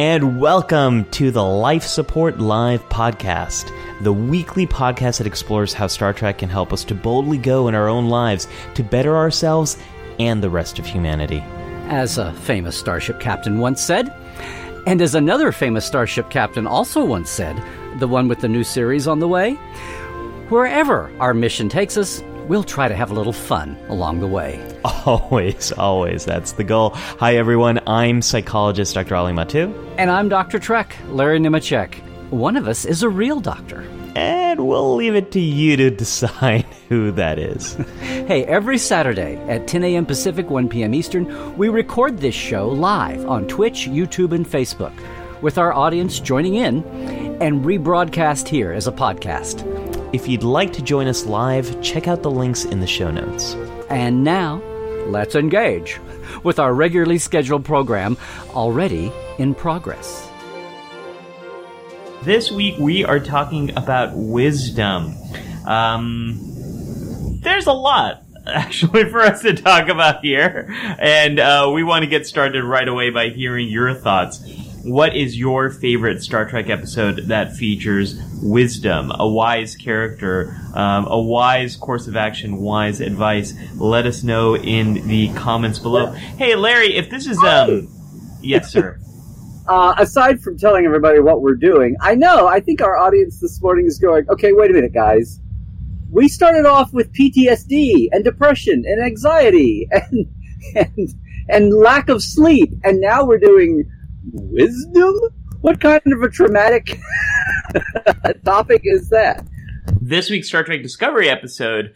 and welcome to the Life Support Live podcast, the weekly podcast that explores how Star Trek can help us to boldly go in our own lives to better ourselves and the rest of humanity. As a famous starship captain once said, and as another famous starship captain also once said, the one with the new series on the way, wherever our mission takes us, we'll try to have a little fun along the way. Always, always. That's the goal. Hi, everyone. I'm psychologist Dr. Ali Mattu. And I'm Dr. Trek, Larry Nemecek. One of us is a real doctor. And we'll leave it to you to decide who that is. hey, every Saturday at 10 a.m. Pacific, 1 p.m. Eastern, we record this show live on Twitch, YouTube, and Facebook, with our audience joining in and rebroadcast here as a podcast. If you'd like to join us live, check out the links in the show notes. And now, let's engage with our regularly scheduled program already in progress. This week we are talking about wisdom. Um, there's a lot actually for us to talk about here, and uh, we want to get started right away by hearing your thoughts. What is your favorite Star Trek episode that features wisdom, a wise character, um, a wise course of action, wise advice? Let us know in the comments below. Hey, Larry, if this is um, yes, sir. Uh, aside from telling everybody what we're doing, I know I think our audience this morning is going, okay, wait a minute, guys. We started off with PTSD and depression and anxiety and and and lack of sleep, and now we're doing wisdom? What kind of a traumatic topic is that? This week's Star Trek Discovery episode,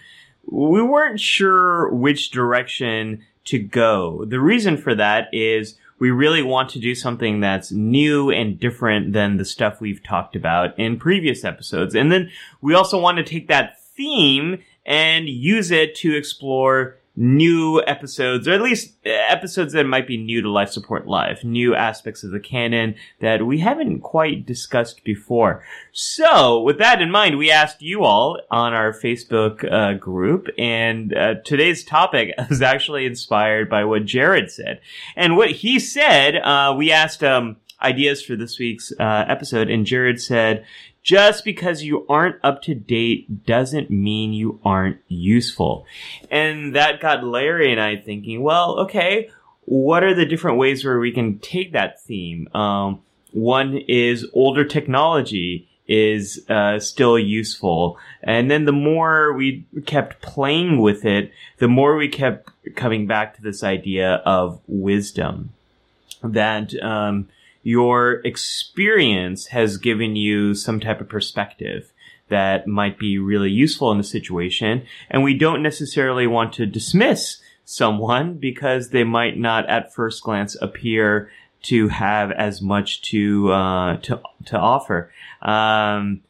we weren't sure which direction to go. The reason for that is we really want to do something that's new and different than the stuff we've talked about in previous episodes. And then we also want to take that theme and use it to explore new episodes, or at least episodes that might be new to Life Support Live, new aspects of the canon that we haven't quite discussed before. So, with that in mind, we asked you all on our Facebook uh, group, and uh, today's topic was actually inspired by what Jared said. And what he said, uh, we asked um, ideas for this week's uh, episode, and Jared said, just because you aren't up to date doesn't mean you aren't useful. And that got Larry and I thinking, well, okay, what are the different ways where we can take that theme? Um, one is older technology is uh, still useful. And then the more we kept playing with it, the more we kept coming back to this idea of wisdom. That um, your experience has given you some type of perspective that might be really useful in the situation. And we don't necessarily want to dismiss someone because they might not at first glance appear to have as much to, uh, to, to offer. Um,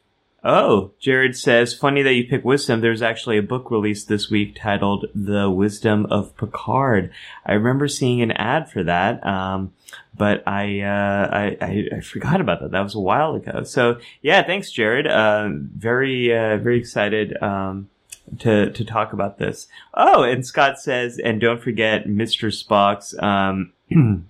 Oh, Jared says, funny that you pick wisdom. There's actually a book released this week titled The Wisdom of Picard. I remember seeing an ad for that. Um, but I, uh, I, I, I, forgot about that. That was a while ago. So yeah, thanks, Jared. Uh, very, uh, very excited, um, to, to talk about this. Oh, and Scott says, and don't forget Mr. Spock's, um,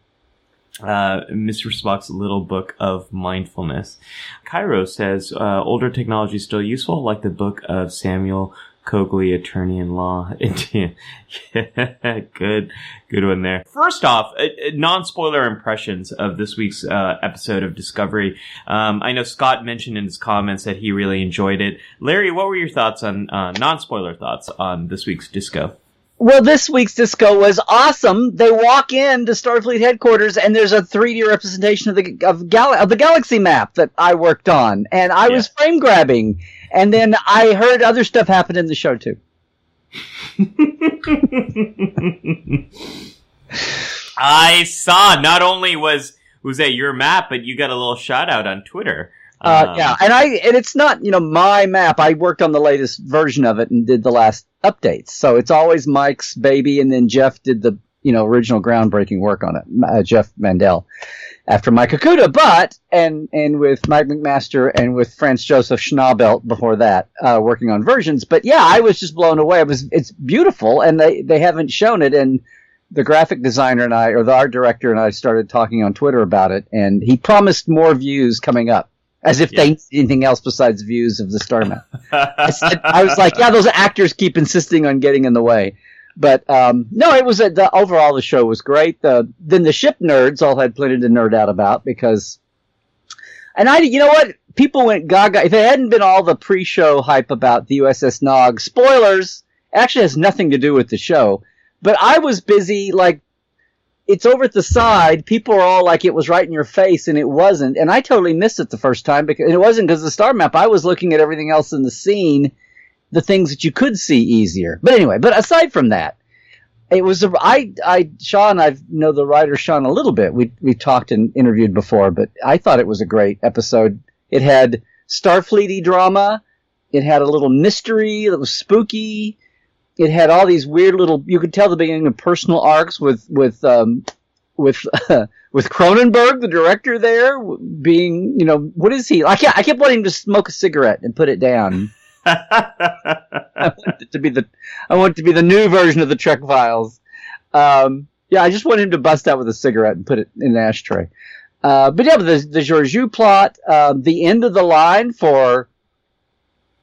uh, Mr. Spock's Little Book of Mindfulness. Cairo says, uh, older technology still useful, like the book of Samuel Cogley, attorney in law. good, good one there. First off, uh, uh, non-spoiler impressions of this week's uh, episode of Discovery. Um, I know Scott mentioned in his comments that he really enjoyed it. Larry, what were your thoughts on uh, non-spoiler thoughts on this week's Disco? Well, this week's disco was awesome. They walk in to Starfleet headquarters, and there's a 3D representation of the of, gal- of the galaxy map that I worked on, and I yeah. was frame grabbing. And then I heard other stuff happen in the show too. I saw. Not only was was that your map, but you got a little shout out on Twitter. Uh, um, yeah, and I and it's not you know my map. I worked on the latest version of it and did the last updates. So it's always Mike's baby, and then Jeff did the you know original groundbreaking work on it. Uh, Jeff Mandel after Mike Okuda, but and and with Mike McMaster and with Franz Joseph Schnaubelt before that, uh, working on versions. But yeah, I was just blown away. It was it's beautiful, and they they haven't shown it, and the graphic designer and I, or the art director and I, started talking on Twitter about it, and he promised more views coming up, as if they need anything else besides views of the Star Map. I, said, I was like, yeah, those actors keep insisting on getting in the way. But um, no, it was a, the overall the show was great. The, then the ship nerds all had plenty to nerd out about because, and I, you know what, people went gaga. If it hadn't been all the pre-show hype about the USS Nog, spoilers, actually has nothing to do with the show. But I was busy like it's over at the side. People are all like it was right in your face, and it wasn't. And I totally missed it the first time because it wasn't because the star map. I was looking at everything else in the scene, the things that you could see easier. But anyway, but aside from that, it was a, I I Sean I know the writer Sean a little bit. We we talked and interviewed before, but I thought it was a great episode. It had Starfleety drama. It had a little mystery that was spooky it had all these weird little. You could tell the beginning of personal arcs with with um, with uh, with Cronenberg, the director there, being you know what is he? I kept, I kept wanting him to smoke a cigarette and put it down. I want it to be the I want it to be the new version of the Trek Files. Um, yeah, I just want him to bust out with a cigarette and put it in an ashtray. Uh, but yeah, the the Georgiou plot, uh, the end of the line for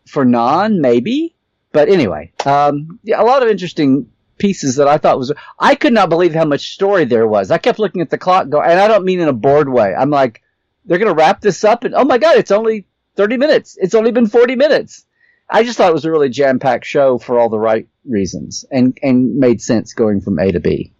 for Nhan, maybe but anyway, um, yeah, a lot of interesting pieces that I thought was. I could not believe how much story there was. I kept looking at the clock, go, and I don't mean in a bored way. I'm like, they're going to wrap this up, and oh my god, it's only 30 minutes. It's only been 40 minutes. I just thought it was a really jam packed show for all the right reasons, and and made sense going from A to B.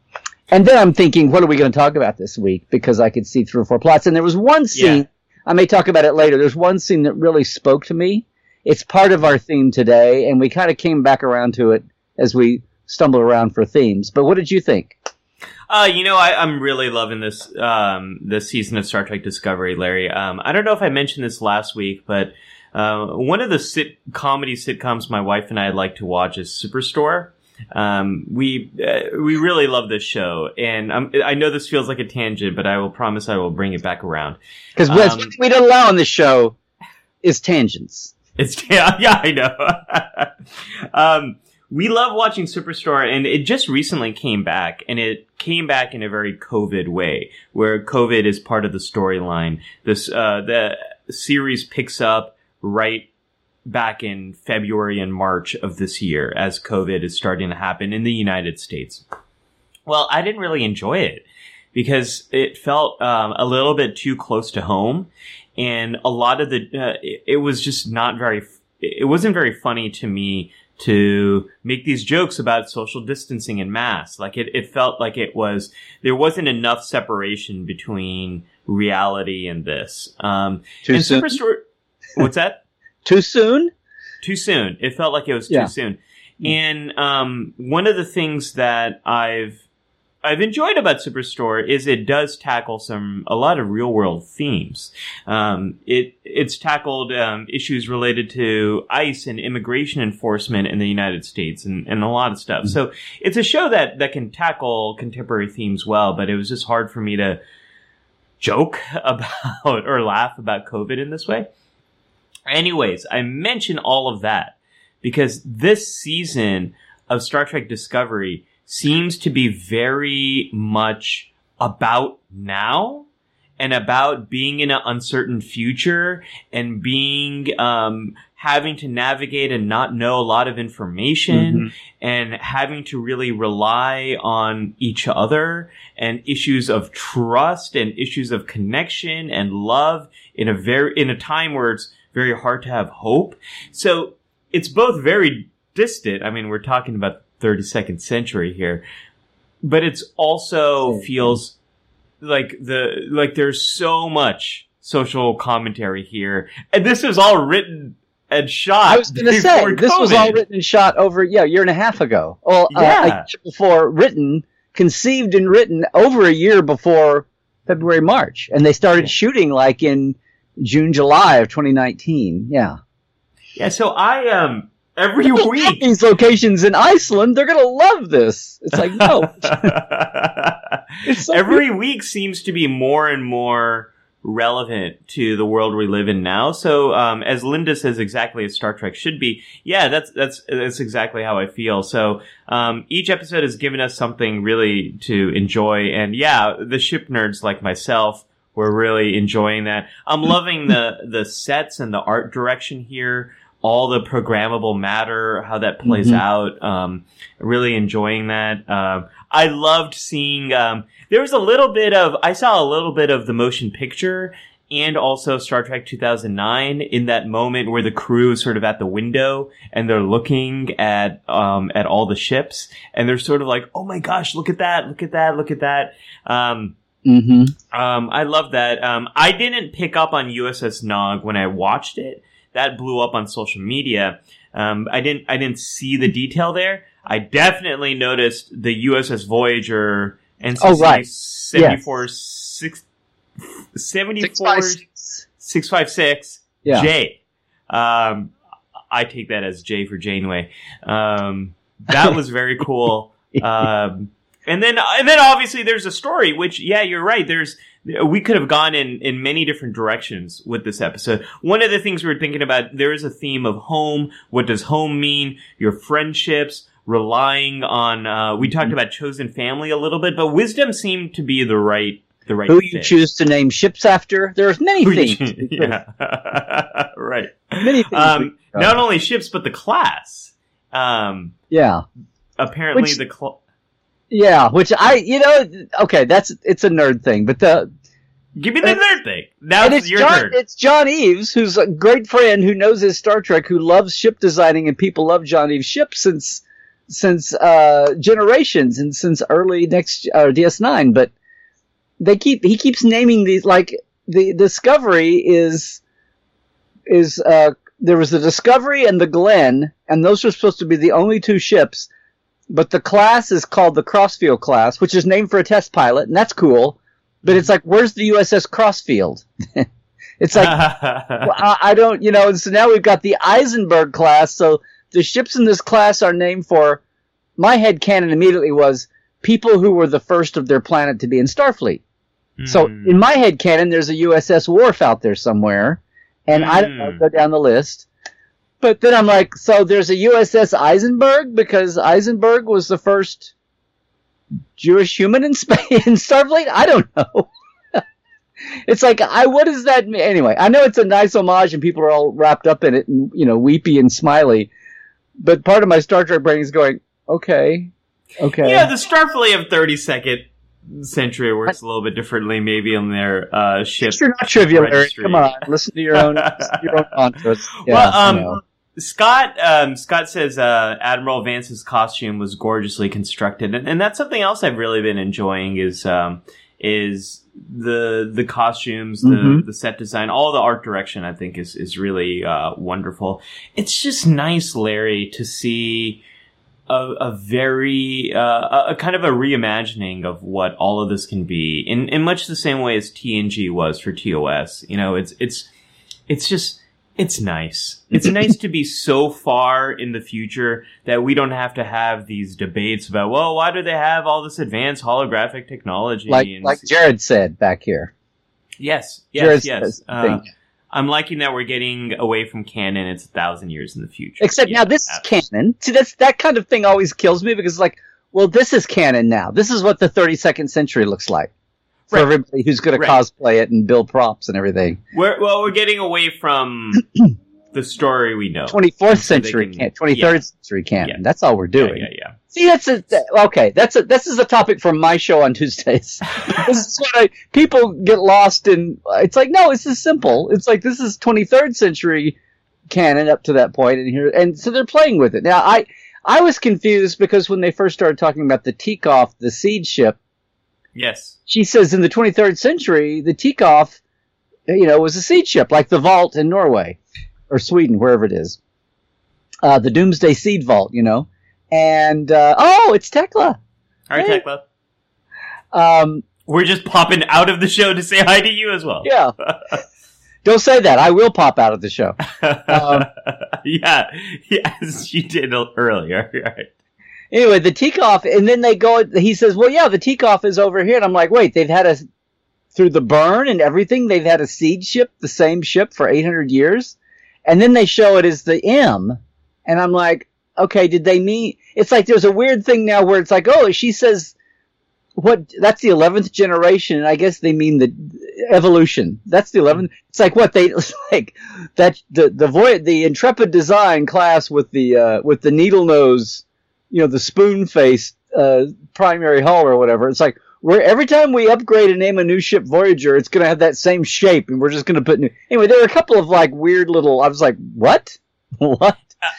And then I'm thinking, what are we going to talk about this week? Because I could see three or four plots, and there was one scene. Yeah. I may talk about it later. There's one scene that really spoke to me it's part of our theme today, and we kind of came back around to it as we stumbled around for themes. But what did you think? Uh, you know, I, am really loving this um, this season of Star Trek Discovery, Larry. Um, I don't know if I mentioned this last week, but uh, one of the sit- comedy sitcoms my wife and I like to watch is Superstore. Um, we uh, we really love this show, and I know this feels like a tangent, but I will promise I will bring it back around. Because um, we don't allow on this show is tangents. It's yeah, yeah, I know. um, we love watching Superstore, and it just recently came back, and it came back in a very COVID way, where COVID is part of the storyline. This uh, the series picks up right back in February and March of this year as COVID is starting to happen in the United States. Well, I didn't really enjoy it because it felt um, a little bit too close to home and a lot of the uh, it, it, was just not very it wasn't very funny to me to make these jokes about social distancing and masks like it, it felt like it was there wasn't enough separation between reality and this. Um too and soon? Superstore, what's that? Too soon? Too soon. It felt like it was too yeah. soon. And um one of the things that i've I've enjoyed about Superstore is it does tackle some a lot of real world themes. Um, it it's tackled um, issues related to ICE and immigration enforcement in the United States and, and a lot of stuff. Mm-hmm. So it's a show that that can tackle contemporary themes well, but it was just hard for me to joke about or laugh about COVID in this way. Anyways, I mention all of that because this season of Star Trek Discovery seems to be very much about now and about being in an uncertain future and being um, having to navigate and not know a lot of information mm-hmm. and having to really rely on each other and issues of trust and issues of connection and love in a very in a time where it's very hard to have hope so it's both very distant i mean we're talking about 32nd century here. But it's also feels like the like there's so much social commentary here, and this is all written and shot. I was going to say COVID. this was all written and shot over yeah a year and a half ago. Well, yeah. Uh, before written, conceived and written over a year before February March, and they started shooting like in June July of 2019. Yeah. Yeah. So I um every week. These locations in Iceland, they're gonna love this. It's like no. it's so every weird. week seems to be more and more relevant to the world we live in now. So, um, as Linda says, exactly as Star Trek should be. Yeah, that's that's that's exactly how I feel. So, um, each episode has given us something really to enjoy, and yeah, the ship nerds like myself. We're really enjoying that. I'm loving the the sets and the art direction here all the programmable matter, how that plays Mhm. out. Um, really enjoying that. Um, I loved seeing. Um, there was a little bit of. I saw a little bit of the motion picture and also Star Trek 2009 in that moment where the crew is sort of at the window and they're looking at um, at all the ships and they're sort of like, oh my gosh, look at that, look at that, look at that. Um, Mm-hmm. um, I love that. Um, I didn't pick up on USS Nog when I watched it. That blew up on social media. Um, I didn't. I didn't see the detail there. I definitely noticed the USS Voyager NCC Oh, right. 74 six- 74 Six, five, six. 656 Yeah. J. Um, I take that as J for Janeway. Um, that was very cool. Um, and then, and then obviously there's a story, which, yeah, you're right. There's, we could have gone in, in many different directions with this episode. One of the things we were thinking about, there is a theme of home. What does home mean? Your friendships, relying on, uh, we talked about chosen family a little bit, but wisdom seemed to be the right, the right Who you fit. choose to name ships after? There's many Who things. yeah. right. Many things. Um, not only ships, but the class. Um, yeah. apparently Which- the cl- Yeah, which I, you know, okay, that's it's a nerd thing, but the give me the And- nerd thing. Now it's your John, turn. it's John Eaves, who's a great friend who knows his Star Trek, who loves ship designing, and people love John Eaves' ships since since uh, generations and since early next uh, DS9. But they keep he keeps naming these like the Discovery is is uh, there was the Discovery and the Glenn, and those were supposed to be the only two ships. But the class is called the Crossfield class, which is named for a test pilot, and that's cool. But it's like, where's the USS Crossfield? it's like, well, I, I don't, you know, and so now we've got the Eisenberg class. So the ships in this class are named for, my head canon immediately was people who were the first of their planet to be in Starfleet. So Hmm. in my head canon, there's a USS Worf out there somewhere, and I don't know, Hmm. go down the list. But then I'm like, so there's a USS Eisenberg because Eisenberg was the first Jewish human in space in Starfleet. I don't know. it's like, I what does that mean? Anyway, I know it's a nice homage, and people are all wrapped up in it, and you know, weepy and smiley. But part of my Star Trek brain is going, okay, okay. yeah, the Starfleet of 32nd century works a little bit differently, maybe on their uh, ship. You're not trivial, Come on, listen to your own, to your own mantras. Yeah, well, um, know. Scott um, Scott says uh, Admiral Vance's costume was gorgeously constructed, and, and that's something else I've really been enjoying is um, is the the costumes, the Mhm. the set design, all the art direction. I think is is really uh, wonderful. It's just nice, Larry, to see. A, a very uh, a kind of a reimagining of what all of this can be in in much the same way as TNG was for TOS. You know, it's it's it's just it's nice. It's nice to be so far in the future that we don't have to have these debates about, well, why do they have all this advanced holographic technology? like and- like Jared said back here. yes, Jared yes, yes. Uh. I'm liking that we're getting away from canon. It's a thousand years in the future. Except Yeah, now this is canon. See, that's that kind of thing always kills me because, it's like, well, this is canon now. This is what the 32nd century looks like for Right. everybody who's going Right. to cosplay it and build props and everything. We're, well, we're getting away from the story we know. 24th So century, can- can, 23rd yeah. century canon. Yeah. That's all we're doing. yeah, yeah. See, that's a okay. That's a this is a topic for my show on Tuesdays. this is what I people get lost in. It's like no, this is simple. It's like this is 23rd century canon up to that point, and here, and so they're playing with it. Now, I I was confused because when they first started talking about the Tikhov, the seed ship, Yes. she says in the 23rd century the Tikhov, you know, was a seed ship like the Vault in Norway or Sweden, wherever it is. Uh, the Doomsday Seed Vault, you know. And uh, oh, it's Tekla. All right, Hey. Tekla. Um, We're just popping out of the show to say hi to you as well. yeah. Don't say that. I will pop out of the show. Um, yeah, yes, you did earlier. Right. Anyway, the Tikhov, and then they go. He says, "Well, yeah, the Tikhov is over here," and I'm like, "Wait, they've had a through the burn and everything. They've had a seed ship, the same ship for 800 years. And then they show it as the M. And I'm like, okay, did they mean, it's like there's a weird thing now where it's like, oh, she says, what, that's the 11th generation. And I guess they mean the evolution. That's the 11th. It's like what they, like that, the, the void, the intrepid design class with the, uh, with the needle nose, you know, the spoon face uh, primary hull or whatever. It's like, where every time we upgrade and name a new ship Voyager, it's going to have that same shape, and we're just going to put new. Anyway, there are a couple of like weird little. I was like, what? what?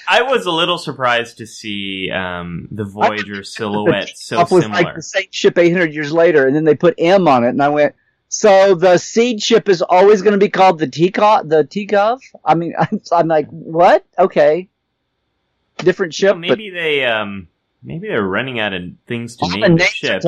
I was a little surprised to see um, the Voyager silhouette so Up with similar. like the same ship 800 years later, and then they put M on it, and I went. So the seed ship is always going to be called the Tikhov. The Tikhov. I mean, I'm, I'm like, what? Okay, different ship, Well, maybe they um, maybe they're running out of things to name the ships.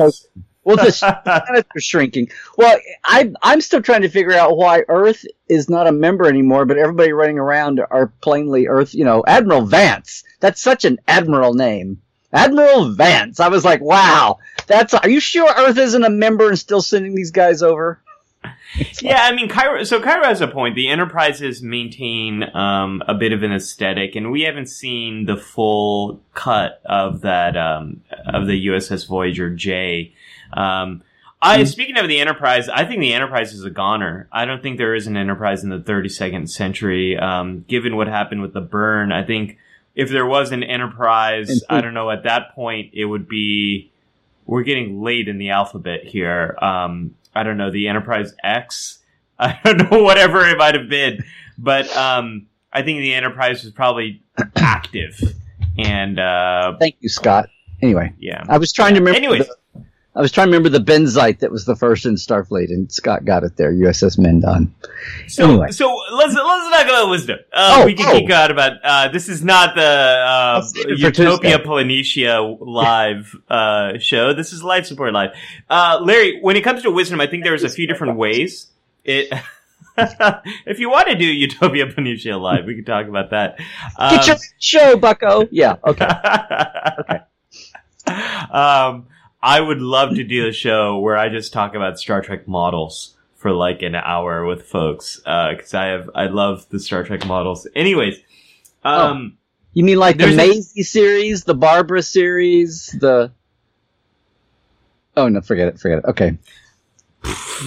Well, the planets are shrinking. Well, I, I'm still trying to figure out why Earth is not a member anymore, but everybody running around are plainly Earth. You know, Admiral Vance. That's such an admiral name. Admiral Vance. I was like, wow. That's. Are you sure Earth isn't a member and still sending these guys over? Yeah, I mean, Cairo. So Cairo has a point. The Enterprises maintain um, a bit of an aesthetic, and we haven't seen the full cut of that um, of the USS Voyager J. Um, I speaking of the Enterprise, I think the Enterprise is a goner. I don't think there is an Enterprise in the 32nd century. Um, given what happened with the burn, I think if there was an Enterprise, And- I don't know. At that point, it would be. We're getting late in the alphabet here. Um, I don't know the Enterprise X. I don't know whatever it might have been, but um, I think the Enterprise was probably active, and uh, Thank you, Scott. Anyway, yeah. I was trying to remember. Anyways. the- I was trying to remember the Benzite that was the first in Starfleet, and Scott got it there. USS Mendon. So, Anyway. so let's let's talk about wisdom. Uh, Oh, we can oh. geek out about. Uh, this is not the uh, Let's save it for Utopia. Planitia live uh, show. This is life support live. Uh, Larry, when it comes to wisdom, I think there's a few different ways. It. if you want to do Utopia Planitia live, we can talk about that. Um, Get your show, Bucko. Yeah. Okay. um, I would love to do a show where I just talk about Star Trek models for like an hour with folks because I have I love the Star Trek models. Anyways, um, You mean like the There's a- series, the Barbara series, the? Oh no, forget it. Forget it. Okay,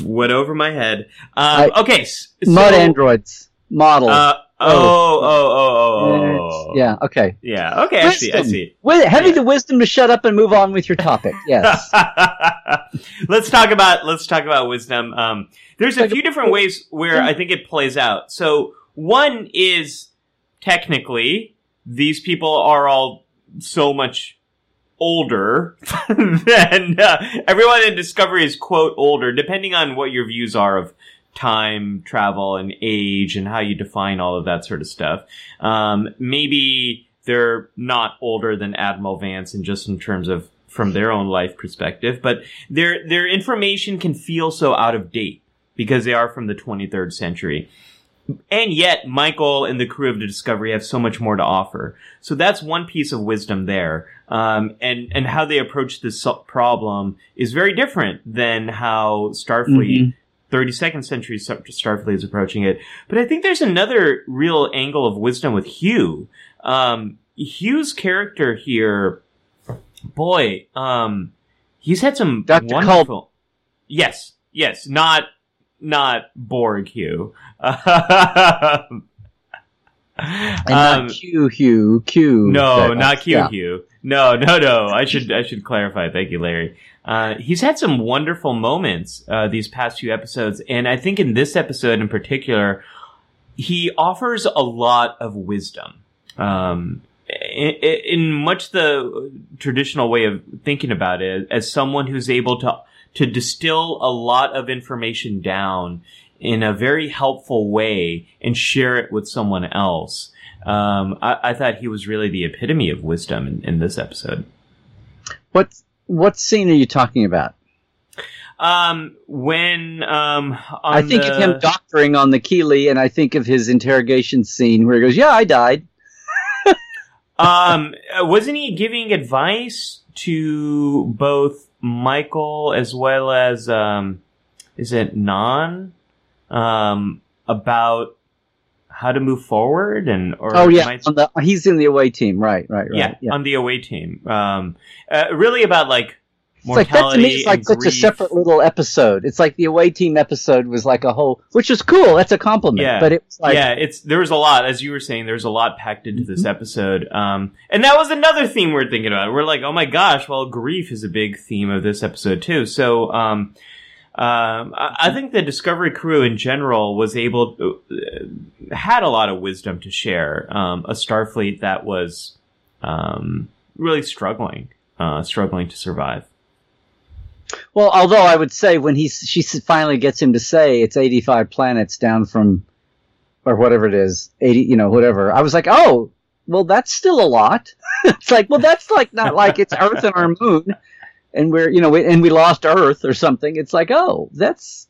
went over my head. Um, okay, s- so, Mudd androids model. Uh, oh, oh, oh, oh, oh, yeah. Okay. yeah. Okay, I see. I see. With, having Yeah. the wisdom to shut up and move on with your topic. Yes. let's talk about let's talk about wisdom. Um, there's a few different ways where I think it plays out. So one is technically these people are all so much older than uh, everyone in Discovery is quote older, depending on what your views are of time travel and age and how you define all of that sort of stuff. Um, maybe they're not older than Admiral Vance and just in terms of from their own life perspective, but their their information can feel so out of date because they are from the 23rd century. And yet, Michael and the crew of the Discovery have so much more to offer. So that's one piece of wisdom there. Um, and, and how they approach this problem is very different than how Starfleet, 32nd century Starfleet is approaching it. But I think there's another real angle of wisdom with Hugh. Um, Hugh's character here, boy, um, he's had some Dr. wonderful. Yes, yes, not not Borg Hugh. And Um, not Q Hugh Q. no, not Q yeah. Hugh. No, no, no. I should I should clarify. Thank you, Larry. Uh, he's had some wonderful moments uh, these past few episodes, and I think in this episode in particular, he offers a lot of wisdom. Um, in, in much the traditional way of thinking about it, as someone who's able to to distill a lot of information down in a very helpful way and share it with someone else. Um, I, I thought he was really the epitome of wisdom in, in this episode. What what scene are you talking about? Um, when um, on I think the- of him doctoring on the Keeley, and I think of his interrogation scene where he goes, "Yeah, I died." um, wasn't he giving advice to both Michael as well as um, is it Nhan um, about how to move forward and or Oh yeah, on the, he's in the away team, right? Right? Right? yeah, on the away team. Um, uh, really about like It's like that to me. It's like such a separate little episode. It's like the away team episode was like a whole, which is cool. That's a compliment. Yeah. But it was like, yeah, it's there was a lot, as you were saying, there's a lot packed into this Mm-hmm. episode. Um, and that was another theme we're thinking about. We're like, oh my gosh, well, grief is a big theme of this episode too. So, um, um, I, I think the Discovery crew in general was able to, uh, had a lot of wisdom to share. Um, a Starfleet that was, um, really struggling, uh, struggling to survive. Well, although I would say when he's she finally gets him to say it's 85 planets down from or whatever it is, 80, you know, whatever. I was like, "Oh, well that's still a lot." it's like, "Well, that's like not like it's Earth and our moon and we're, you know, we, and we lost Earth or something." It's like, "Oh, that's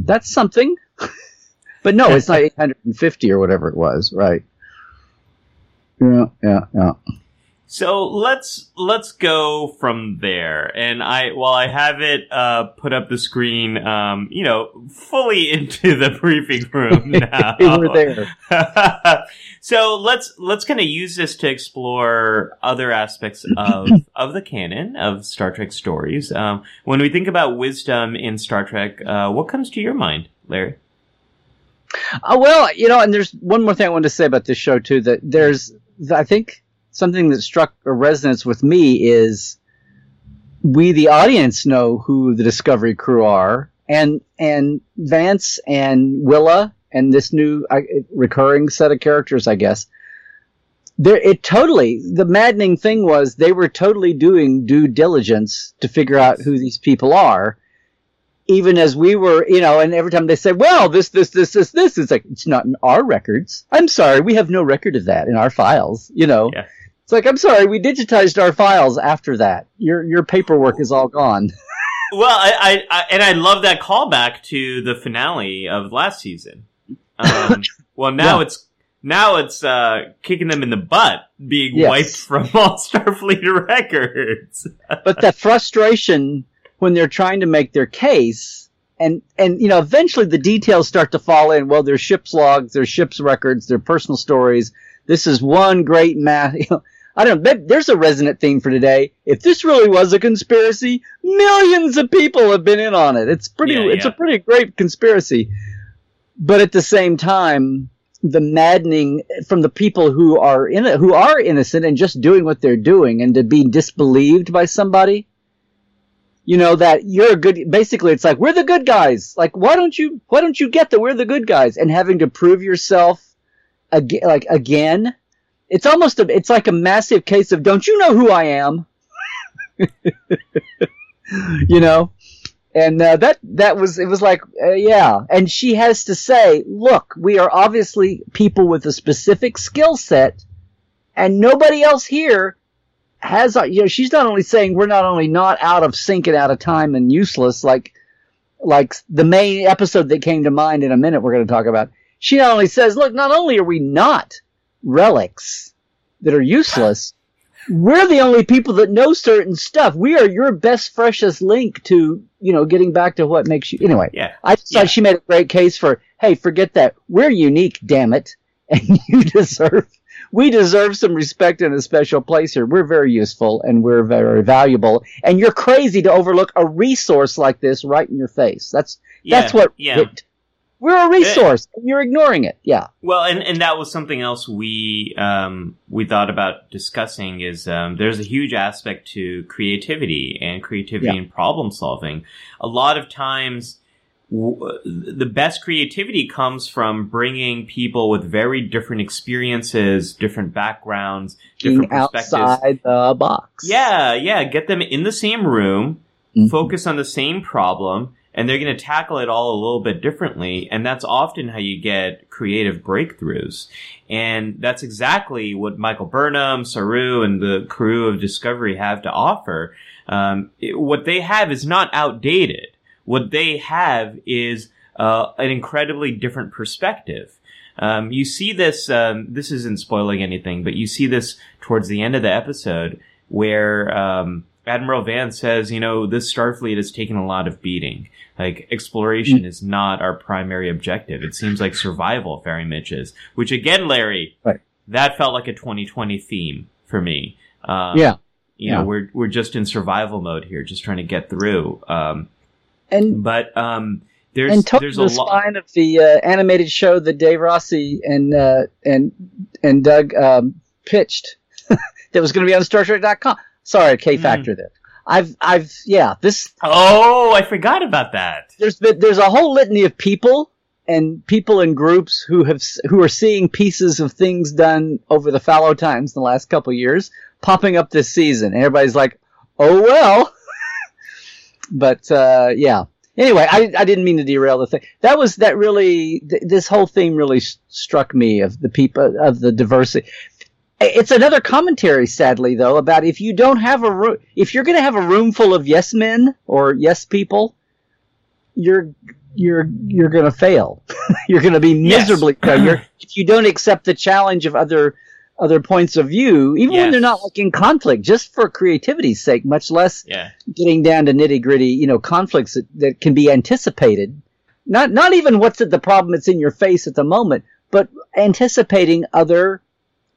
that's something." but no, it's not 850 or whatever it was, right? Yeah, yeah, yeah. So let's let's go from there. And I while I have it uh, put up the screen, um, you know, fully into the briefing room now. we were there. so let's let's kind of use this to explore other aspects of of the canon of Star Trek stories. Um, when we think about wisdom in Star Trek, uh, what comes to your mind, Larry? Uh, well, you know, and there's one more thing I wanted to say about this show too. That there's, I think, something that struck a resonance with me is we, the audience, know who the Discovery crew are, and and Vance and Willa and this new uh, recurring set of characters, I guess. There, it totally. The maddening thing was they were totally doing due diligence to figure out who these people are even as we were, you know, and every time they say, well, this, this, this, this, this, it's like, it's not in our records. I'm sorry, we have no record of that in our files, you know. Yeah. It's like, I'm sorry, we digitized our files after that. Your, your paperwork is all gone. Well, I, I, I and I love that callback to the finale of last season. Um, well, now Yeah. it's now it's uh, kicking them in the butt, being Yes. wiped from all Starfleet records. but that frustration when they're trying to make their case and and you know eventually the details start to fall in well there's ship's logs there's ship's records their personal stories this is one great math you know, i don't know there's a resonant theme for today. If this really was a conspiracy millions of people have been in on it. It's pretty Yeah, it's a pretty great conspiracy. But at the same time the maddening from the people who are in it who are innocent and just doing what they're doing and to be disbelieved by somebody you know that you're a good basically it's like we're the good guys. Like why don't you why don't you get that we're the good guys? And having to prove yourself again like again it's almost a it's like a massive case of don't you know who i am? You know? And uh, that that was it was like uh, yeah. And she has to say look we are obviously people with a specific skill set and nobody else here has you know she's not only saying we're not only not out of sync and out of time and useless like like the main episode that came to mind in a minute we're going to talk about. She not only says look not only are we not relics that are useless we're the only people that know certain stuff we are your best freshest link to you know getting back to what makes you anyway Yeah. i just Yeah. thought she made a great case for hey forget that we're unique damn it and you deserve we deserve some respect and a special place here. We're very useful and we're very valuable. And you're crazy to overlook a resource like this right in your face. That's that's what yeah. it- we're a resource. and you're ignoring it. Yeah. Well, and, and that was something else we um, we thought about discussing. Is um, there's a huge aspect to creativity and creativity Yeah. and problem solving. A lot of times, w- the best creativity comes from bringing people with very different experiences, different backgrounds, different Being perspectives. outside the box. Yeah, yeah. Get them in the same room, Mhm. focus on the same problem, and they're going to tackle it all a little bit differently. And that's often how you get creative breakthroughs. And that's exactly what Michael Burnham, Saru, and the crew of Discovery have to offer. Um, it- what they have is not outdated. What they have is uh, an incredibly different perspective. Um, you see this. Um, this isn't spoiling anything, but you see this towards the end of the episode where um, Admiral Vance says, you know, this Starfleet has taken a lot of beating. Like exploration Mm. is not our primary objective. It seems like survival very much is. Which again, Larry, Right. that felt like a 2020 theme for me. Um, yeah. you know, we're we're just in survival mode here, just trying to get through. Um, And but um, there's and totally there's a the spine of the uh, animated show that Dave Rossi and uh, and and Doug um, pitched that was going to be on StarTrek.com. Sorry, K Factor there. I've I've yeah this Oh, I forgot about that. there's been, there's a whole litany of people and people in groups who have who are seeing pieces of things done over the fallow times in the last couple years popping up this season. And everybody's like, "Oh well." but uh, yeah. Anyway, I, I didn't mean to derail the thing. That was that really th- this whole theme really s- struck me of the people of the diversity. It's another commentary, sadly, though, about if you don't have a room, if you're going to have a room full of yes men or yes people, you're you're you're going to fail. you're going to be Yes. miserably failure if you don't accept the challenge of other other points of view, even when they're not like in conflict, just for creativity's sake. Much less Yeah. getting down to nitty gritty, you know, conflicts that, that can be anticipated. Not not even what's the problem that's in your face at the moment, but anticipating other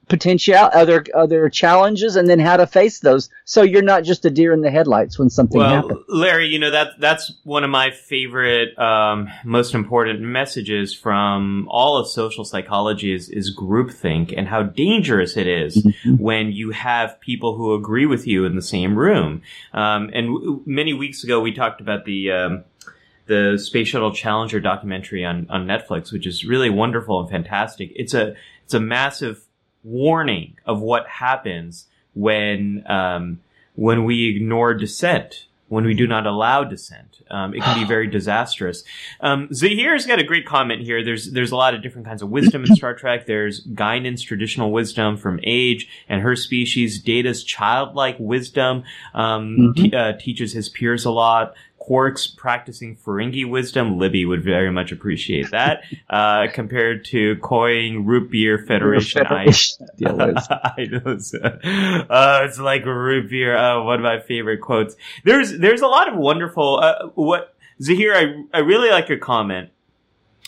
potential other other challenges and then how to face those so you're not just a deer in the headlights when something Well, happens. Larry, you know that that's one of my favorite, um, most important messages from all of social psychology is, is groupthink and how dangerous it is Mm-hmm. when you have people who agree with you in the same room. Um, and w- many weeks ago, we talked about the. Um, the Space Shuttle Challenger documentary on, on Netflix, which is really wonderful and fantastic. It's a it's a massive warning of what happens when um, when we ignore dissent, when we do not allow dissent. Um, it can be very disastrous. Um, Zahir's got a great comment here. There's there's a lot of different kinds of wisdom in Star Trek. There's Guinan's traditional wisdom from age and her species. Data's childlike wisdom um, te- uh, teaches his peers a lot. Quark's practicing Ferengi wisdom. Libby would very much appreciate that. Uh, compared to coying root beer Federation ice. Deal. I know. It's, uh, it's like root beer. Oh, one of my favorite quotes. There's there's a lot of wonderful. Uh, what Zahir, I I really like your comment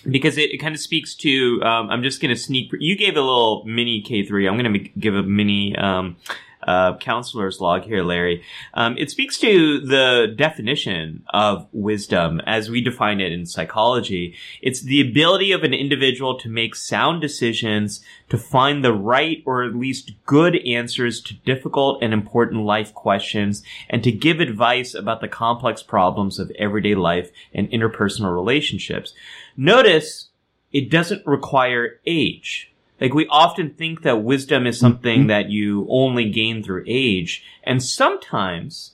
because it, it kind of speaks to. Um, I'm just going to sneak. You gave a little mini K3. I'm going to give a mini. Um, uh, counselor's log here, Larry. Um, it speaks to the definition of wisdom as we define it in psychology. It's the ability of an individual to make sound decisions, to find the right or at least good answers to difficult and important life questions, and to give advice about the complex problems of everyday life and interpersonal relationships. Notice it doesn't require age. Like we often think that wisdom is something that you only gain through age, and sometimes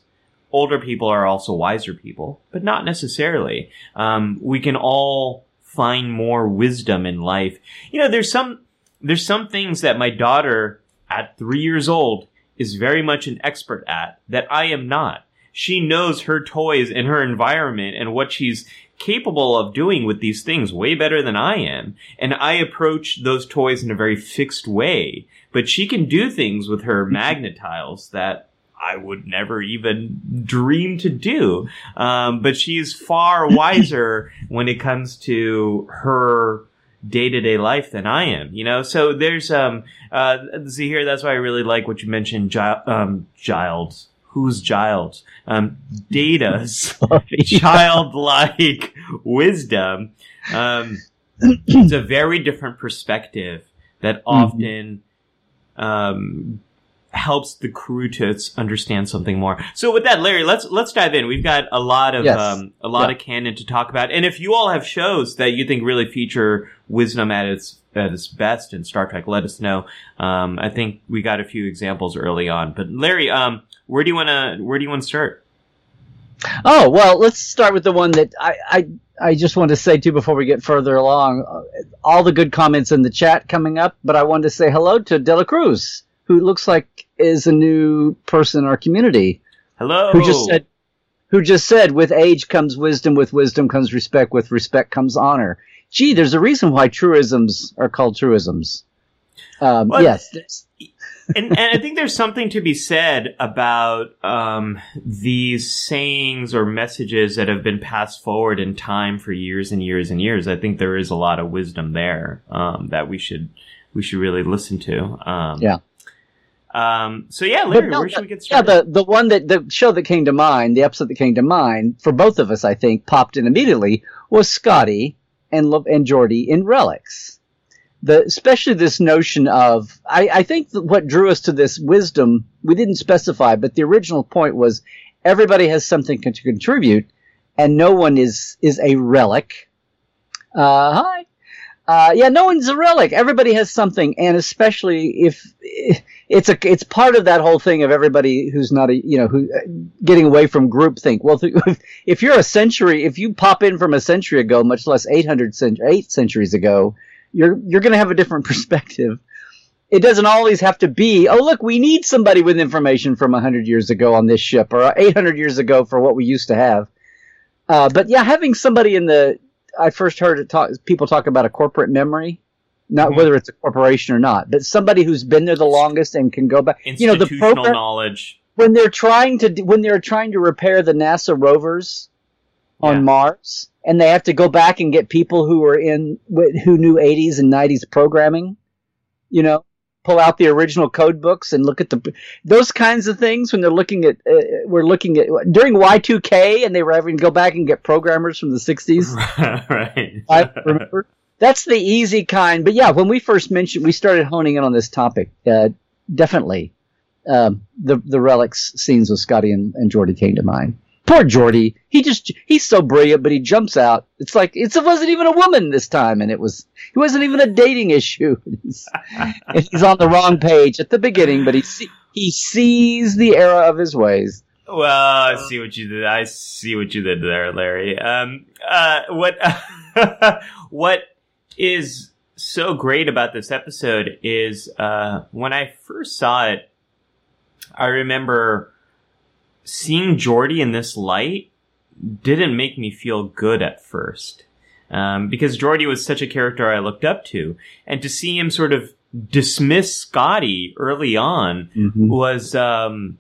older people are also wiser people, but not necessarily. Um, we can all find more wisdom in life. You know, there's some there's some things that my daughter at three years old is very much an expert at that I am not. She knows her toys and her environment and what she's capable of doing with these things way better than I am. And I approach those toys in a very fixed way. But she can do things with her magnet tiles that I would never even dream to do. Um, but she's far wiser when it comes to her day to day life than I am, you know? So there's, um, uh, see here, that's why I really like what you mentioned, Gi- um, Giles. Who's Giles? Um, Data's childlike wisdom. Um, it's a very different perspective that often um, helps the crew to understand something more. So with that, Larry, let's let's dive in. We've got a lot of Yes. um, a lot Yeah. of canon to talk about, and if you all have shows that you think really feature wisdom at its at its best in Star Trek, let us know. Um, I think we got a few examples early on, but Larry, um, where do you want to where do you want to start? Oh well, let's start with the one that I I, I just want to say too before we get further along. Uh, all the good comments in the chat coming up, but I wanted to say hello to Dela Cruz, who looks like is a new person in our community. Hello. Who just said, who just said, with age comes wisdom, with wisdom comes respect, with respect comes honor. Gee, there's a reason why truisms are called truisms. Um, Well, yes, and, and I think there's something to be said about um, these sayings or messages that have been passed forward in time for years and years and years. I think there is a lot of wisdom there um, that we should we should really listen to. Um, Yeah. Um, so yeah, Larry, no, where should we get started? Yeah, the the one that the show that came to mind, the episode that came to mind for both of us, I think, popped in immediately was Scotty and and Geordi in Relics. The especially this notion of I, I think that what drew us to this wisdom we didn't specify, but the original point was everybody has something to contribute, and no one is is a relic. Uh, hi. Uh, yeah, no one's a relic. Everybody has something, and especially if it's a it's part of that whole thing of everybody who's not a you know who getting away from groupthink. Well, if, if you're a century, if you pop in from a century ago, much less 800 cent- eight centuries ago, you're you're going to have a different perspective. It doesn't always have to be, oh look, we need somebody with information from 100 years ago on this ship or 800 years ago for what we used to have. Uh, but yeah, having somebody in the I first heard it talk, people talk about a corporate memory, not Mhm. whether it's a corporation or not, but somebody who's been there the longest and can go back. You know, the Institutional program knowledge. when they're trying to when they're trying to repair the NASA rovers on Yeah. Mars, and they have to go back and get people who were in who knew 80s and 90s programming. You know, pull out the original code books and look at the those kinds of things when they're looking at uh, we're looking at during Y2K and they were having to go back and get programmers from the 60s. right. I remember. That's the easy kind. But yeah, when we first mentioned, we started honing in on this topic. Uh, definitely, um, the the relics scenes with Scotty and, and Geordi came to mind. Poor Geordi. He just he's so brilliant, but he jumps out. It's like it's, it wasn't even a woman this time, and it was it wasn't even a dating issue. He's, he's on the wrong page at the beginning, but he see, he sees the error of his ways. Well, I see what you did. I see what you did there, Larry. Um, uh, what, what is so great about this episode is, uh, when I first saw it, I remember seeing Geordi in this light didn't make me feel good at first. Um, because Geordi was such a character I looked up to. And to see him sort of dismiss Scotty early on was, um,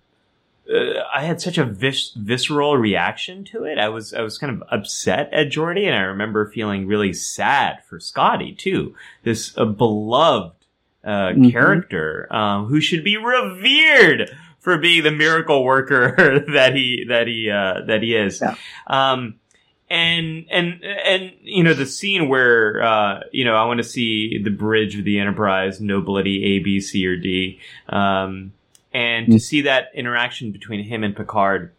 uh, I had such a vis- visceral reaction to it. I was I was kind of upset at Geordi, and I remember feeling really sad for Scotty too. This uh, beloved uh, Mhm. character um, who should be revered for being the miracle worker that he that he uh, that he is. Yeah. Um, and and and you know the scene where uh, you know I want to see the bridge of the Enterprise, nobility A, B, C, or D. Um, and to Mm. see that interaction between him and Picard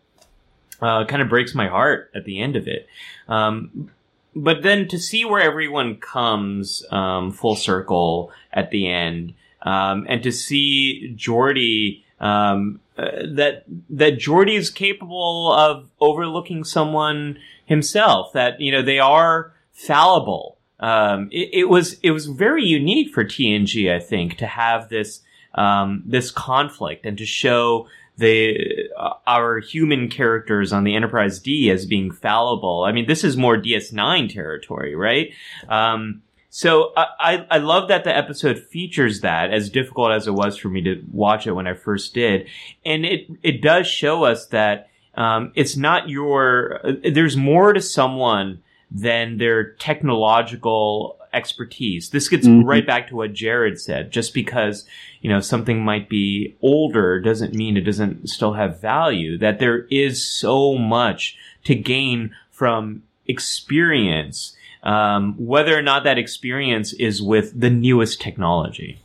uh, kind of breaks my heart at the end of it. Um, but then to see where everyone comes um, full circle at the end, um, and to see Geordi um, uh, that that Geordi is capable of overlooking someone himself. That you know they are fallible. Um, it, it was it was very unique for TNG, I think, to have this um, this conflict and to show the uh, our human characters on the Enterprise D as being fallible. I mean, this is more DS9 territory, right? Um, so I, I love that the episode features that, as difficult as it was for me to watch it when I first did, and it it does show us that um, it's not your. Uh, there's more to someone than their technological expertise. This gets Mhm. right back to what Jared said. Just because you know something might be older doesn't mean it doesn't still have value. That there is so much to gain from experience, um, whether or not that experience is with the newest technology.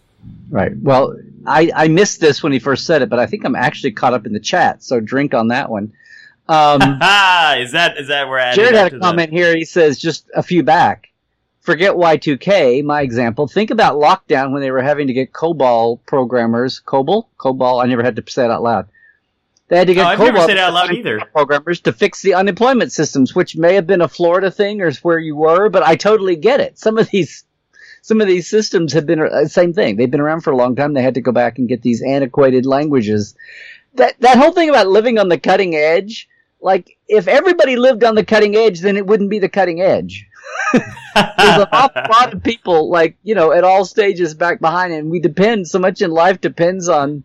Right. Well, I, I missed this when he first said it, but I think I'm actually caught up in the chat, so drink on that one. Um, Ah, is that is that where Jared had a comment here. He says just a few back. Forget Y2K, my example. Think about lockdown when they were having to get COBOL programmers. COBOL? COBOL? I never had to say it out loud. They had to get Oh, I've COBOL never said out loud either. programmers to fix the unemployment systems, which may have been a Florida thing or where you were, but I totally get it. Some of these, some of these systems have been uh, same thing. They've been around for a long time. They had to go back and get these antiquated languages. That that whole thing about living on the cutting edge, like if everybody lived on the cutting edge, then it wouldn't be the cutting edge. There's an awful lot of people, like you know, at all stages back behind, and we depend so much in life depends on,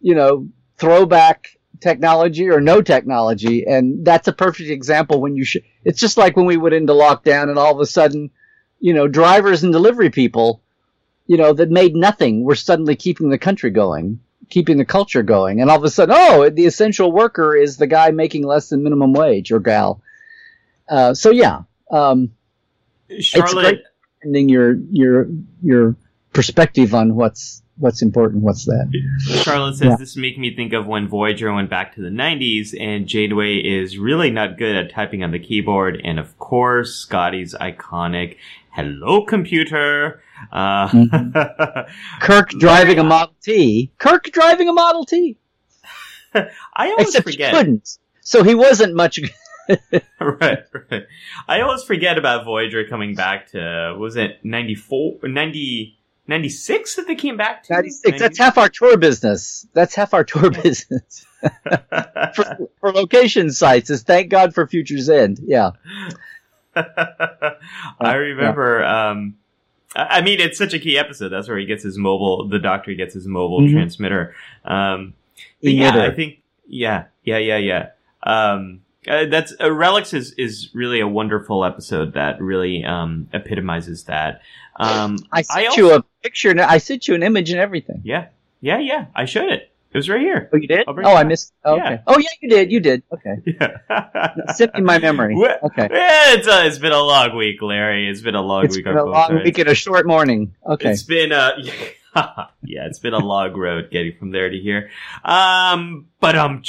you know, throwback technology or no technology, and that's a perfect example when you should. It's just like when we went into lockdown, and all of a sudden, you know, drivers and delivery people, you know, that made nothing were suddenly keeping the country going, keeping the culture going, and all of a sudden, oh, the essential worker is the guy making less than minimum wage or gal. Uh, so yeah. Um, Charlotte, ending your your your perspective on what's what's important. What's that? Charlotte says Yeah. this is making me think of when Voyager went back to the 90s, and Janeway is really not good at typing on the keyboard, and of course, Scotty's iconic "Hello, computer." Uh, Kirk driving a Model T. Kirk driving a Model T. I always Except forget. he couldn't. So he wasn't much. right, right. I always forget about Voyager coming back to was it 94 90 96 that they came back to 96. That's half our tour business. That's half our tour business for, for location sites. Is thank God for Future's End. Yeah. I remember um I mean it's such a key episode. That's where he gets his mobile the doctor gets his mobile Mhm. transmitter. Um yeah, I think yeah, yeah, yeah, yeah. Um uh, that's uh, Relics is is really a wonderful episode that really um epitomizes that. Um I sent I you a picture. and I sent you an image and everything. yeah. Yeah, yeah. I showed it. It was right here. Oh, you did? Oh, I missed. Oh, Yeah. okay. Oh, yeah, you did. You did. Okay. Yeah. Me my memory. Okay. Yeah, it's, uh, it's been a long week, Larry. It's been a long It's week. been on a long sides. week and a short morning. Okay. It's been a yeah, it's been a long road getting from there to here. Um, but um,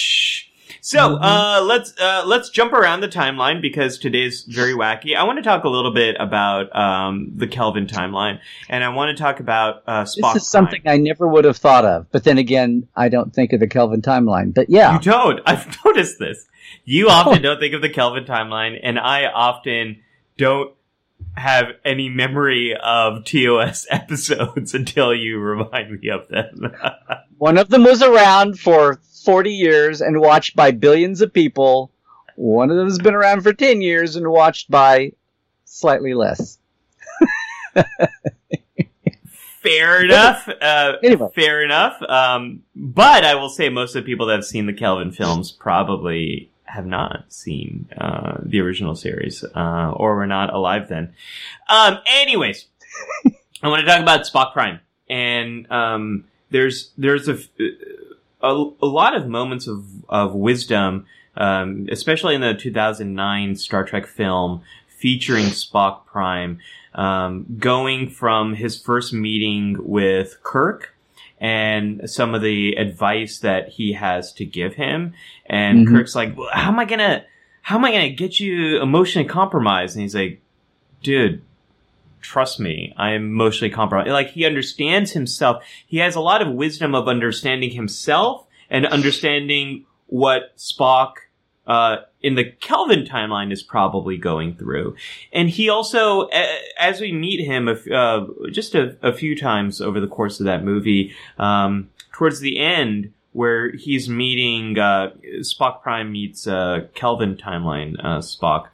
so Mhm. uh, let's uh, let's jump around the timeline because today's very wacky. I want to talk a little bit about um the Kelvin timeline, and I want to talk about uh, Spock. This is something Prime. I never would have thought of. But then again, I don't think of the Kelvin timeline. But yeah. You don't. I've noticed this. You often don't think of the Kelvin timeline, and I often don't have any memory of TOS episodes until you remind me of them. One of them was around for 40 years and watched by billions of people. One of them has been around for 10 years and watched by slightly less. fair enough. Uh, Anyway. fair enough. Um, but I will say most of the people that have seen the Kelvin films probably have not seen uh, the original series uh, or were not alive then. Um, anyways, I want to talk about Spock Prime, and um, there's there's a, a a lot of moments of of wisdom, um, especially in the 2009 Star Trek film featuring Spock Prime, um, going from his first meeting with Kirk and some of the advice that he has to give him. And Mhm. Kirk's like, well, how am I gonna, how am I gonna get you emotionally compromised? And he's like, dude, trust me, I am emotionally compromised. Like he understands himself. He has a lot of wisdom of understanding himself and understanding what Spock, uh, in the Kelvin timeline is probably going through. And he also, as we meet him, uh, just a, a few times over the course of that movie, um, towards the end, where he's meeting uh, Spock Prime meets uh, Kelvin timeline uh, Spock.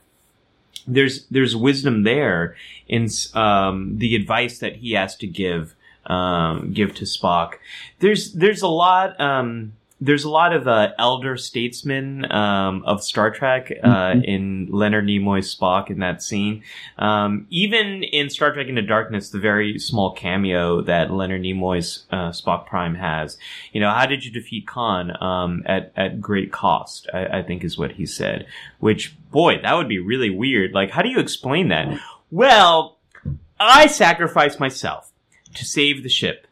There's there's wisdom there in um, the advice that he has to give um, give to Spock. There's there's a lot um, there's a lot of uh, elder statesmen um, of Star Trek uh, Mhm. in Leonard Nimoy's Spock in that scene. Um, even in Star Trek Into Darkness, the very small cameo that Leonard Nimoy's uh, Spock Prime has. You know, how did you defeat Khan um, at at great cost? I, I think is what he said. Which, boy, that would be really weird. Like, how do you explain that? Well, I sacrificed myself to save the ship.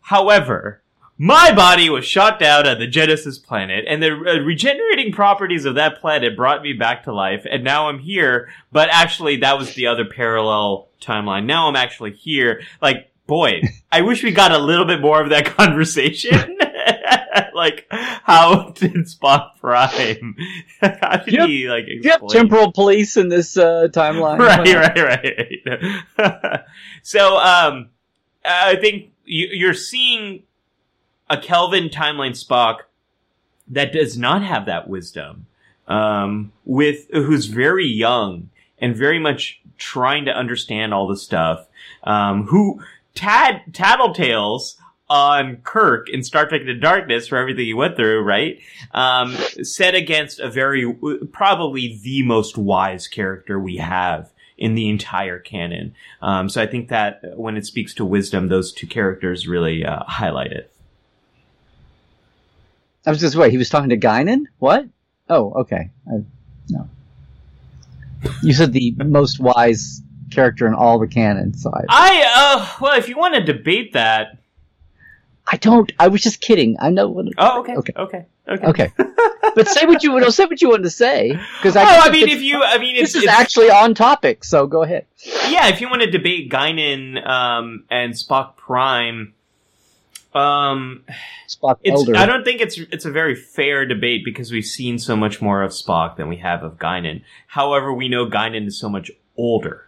However, my body was shot down on the Genesis planet, and the uh, regenerating properties of that planet brought me back to life, and now I'm here. But actually, that was the other parallel timeline. Now I'm actually here. Like, boy, I wish we got a little bit more of that conversation. like, how did Spock Prime? how did Yep. he like? Do you have explain- temporal police in this uh, timeline? right, right, right. so, um, I think you, you're seeing a Kelvin timeline Spock that does not have that wisdom, um, with who's very young and very much trying to understand all the stuff. Um, who tad tattletales on Kirk in Star Trek: Into Darkness for everything he went through, right? Um, set against a very probably the most wise character we have in the entire canon. Um, so I think that when it speaks to wisdom, those two characters really uh, highlight it. I was just wait. He was talking to Guinan. What? Oh, okay. I, no. You said the most wise character in all the canon. So I, I uh, well, if you want to debate that, I don't. I was just kidding. I know what. Oh, okay, okay, okay, okay. okay. but say what you no, say what you wanted to say because I. Oh, I mean, if you, I mean, this is actually on topic, so go ahead. Yeah, if you want to debate Guinan um, and Spock Prime, um, Spock Elder. I don't think it's it's a very fair debate because we've seen so much more of Spock than we have of Guinan. However, we know Guinan is so much older,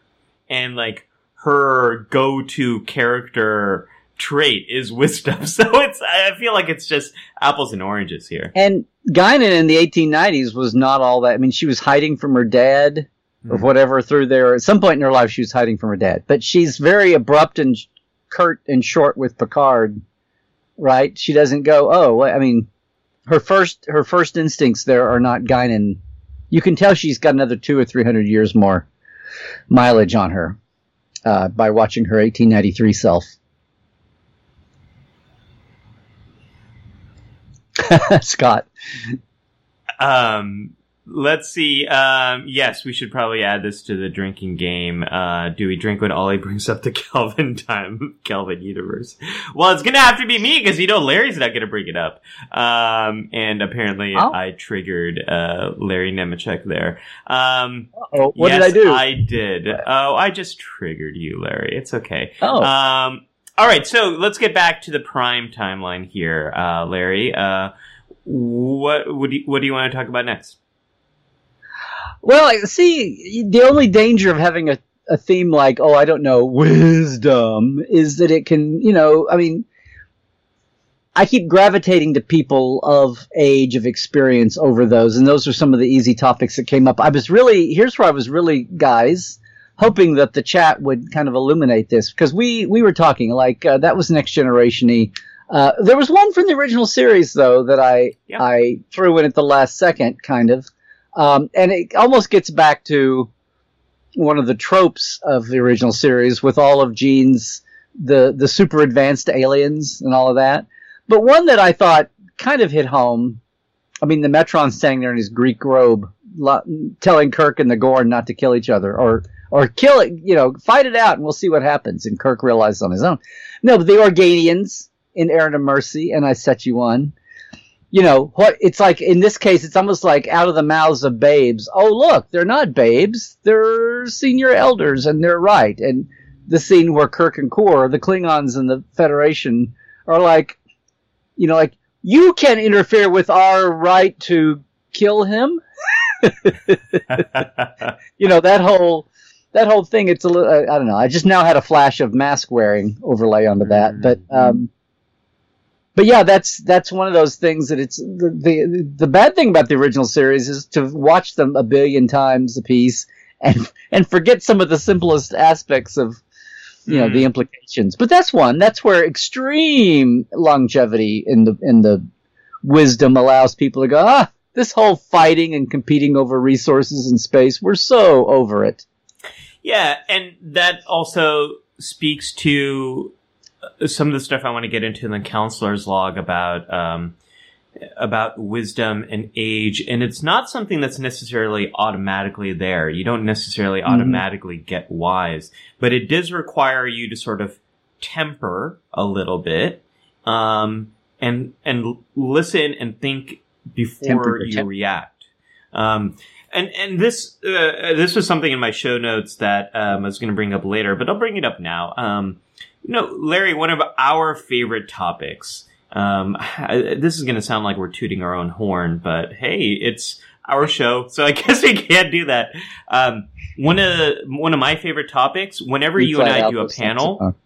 and like her go-to character trait is wisdom. So it's I feel like it's just apples and oranges here. And Guinan in the 1890s was not all that. I mean, she was hiding from her dad or Mhm. whatever through there. At some point in her life, she was hiding from her dad. But she's very abrupt and curt and short with Picard, right? She doesn't go, oh, I mean, her first her first instincts there are not Guinan. You can tell she's got another two or three hundred years more mileage on her uh, by watching her 1893 self. Scott. Um, let's see. Um, yes, we should probably add this to the drinking game. Uh, do we drink when Ali brings up the Kelvin time, Kelvin universe? Well, it's gonna have to be me because you know Larry's not gonna bring it up. Um, and apparently Oh. I triggered uh, Larry Nemecek there. Um, Oh, what yes, did I do? I did. Oh, I just triggered you, Larry. It's okay. oh, Um, all right, so let's get back to the prime timeline here, uh, Larry. Uh, what would you, what do you want to talk about next? Well, see, the only danger of having a, a theme like, oh, I don't know, wisdom, is that it can, you know, I mean, I keep gravitating to people of age, of experience over those, and those are some of the easy topics that came up. I was really, here's where I was really, guys, hoping that the chat would kind of illuminate this, because we, we were talking, like, uh, that was Next Generation y. Uh, there was one from the original series, though, that I, Yeah. I threw in at the last second, kind of. Um, and it almost gets back to one of the tropes of the original series with all of Gene's the the super advanced aliens and all of that. But one that I thought kind of hit home. I mean, the Metron standing there in his Greek robe, lo- telling Kirk and the Gorn not to kill each other, or or kill it, you know, fight it out, and we'll see what happens. And Kirk realizes on his own. No, but the Organians in Errand of Mercy, and I set you one you know what it's like in this case it's almost like out of the mouths of babes. Oh look they're not babes. They're senior elders and they're right. And the scene where kirk and kor the klingons and the federation are like you know like you can't interfere with our right to kill him. You know that whole that whole thing it's a little i don't know. I just now had a flash of mask wearing overlay onto that. But um but yeah, that's that's one of those things that it's the, the the bad thing about the original series is to watch them a billion times a piece and and forget some of the simplest aspects of you know Mhm. the implications. But that's one. That's where extreme longevity in the in the wisdom allows people to go ah this whole fighting and competing over resources in space we're so over it. Yeah, and that also speaks to some of the stuff I want to get into in the counselor's log about um, about wisdom and age, and it's not something that's necessarily automatically there. You don't necessarily Mhm. automatically get wise, but it does require you to sort of temper a little bit, um, and and listen and think before Temper you temper. react. Um, and and this uh, this was something in my show notes that um, I was going to bring up later, but I'll bring it up now. Um, you know, Larry, one of our favorite topics. Um, I- this is going to sound like we're tooting our own horn, but hey, it's our show, so I guess we can't do that. Um, one of one of my favorite topics. Whenever you and I do a panel,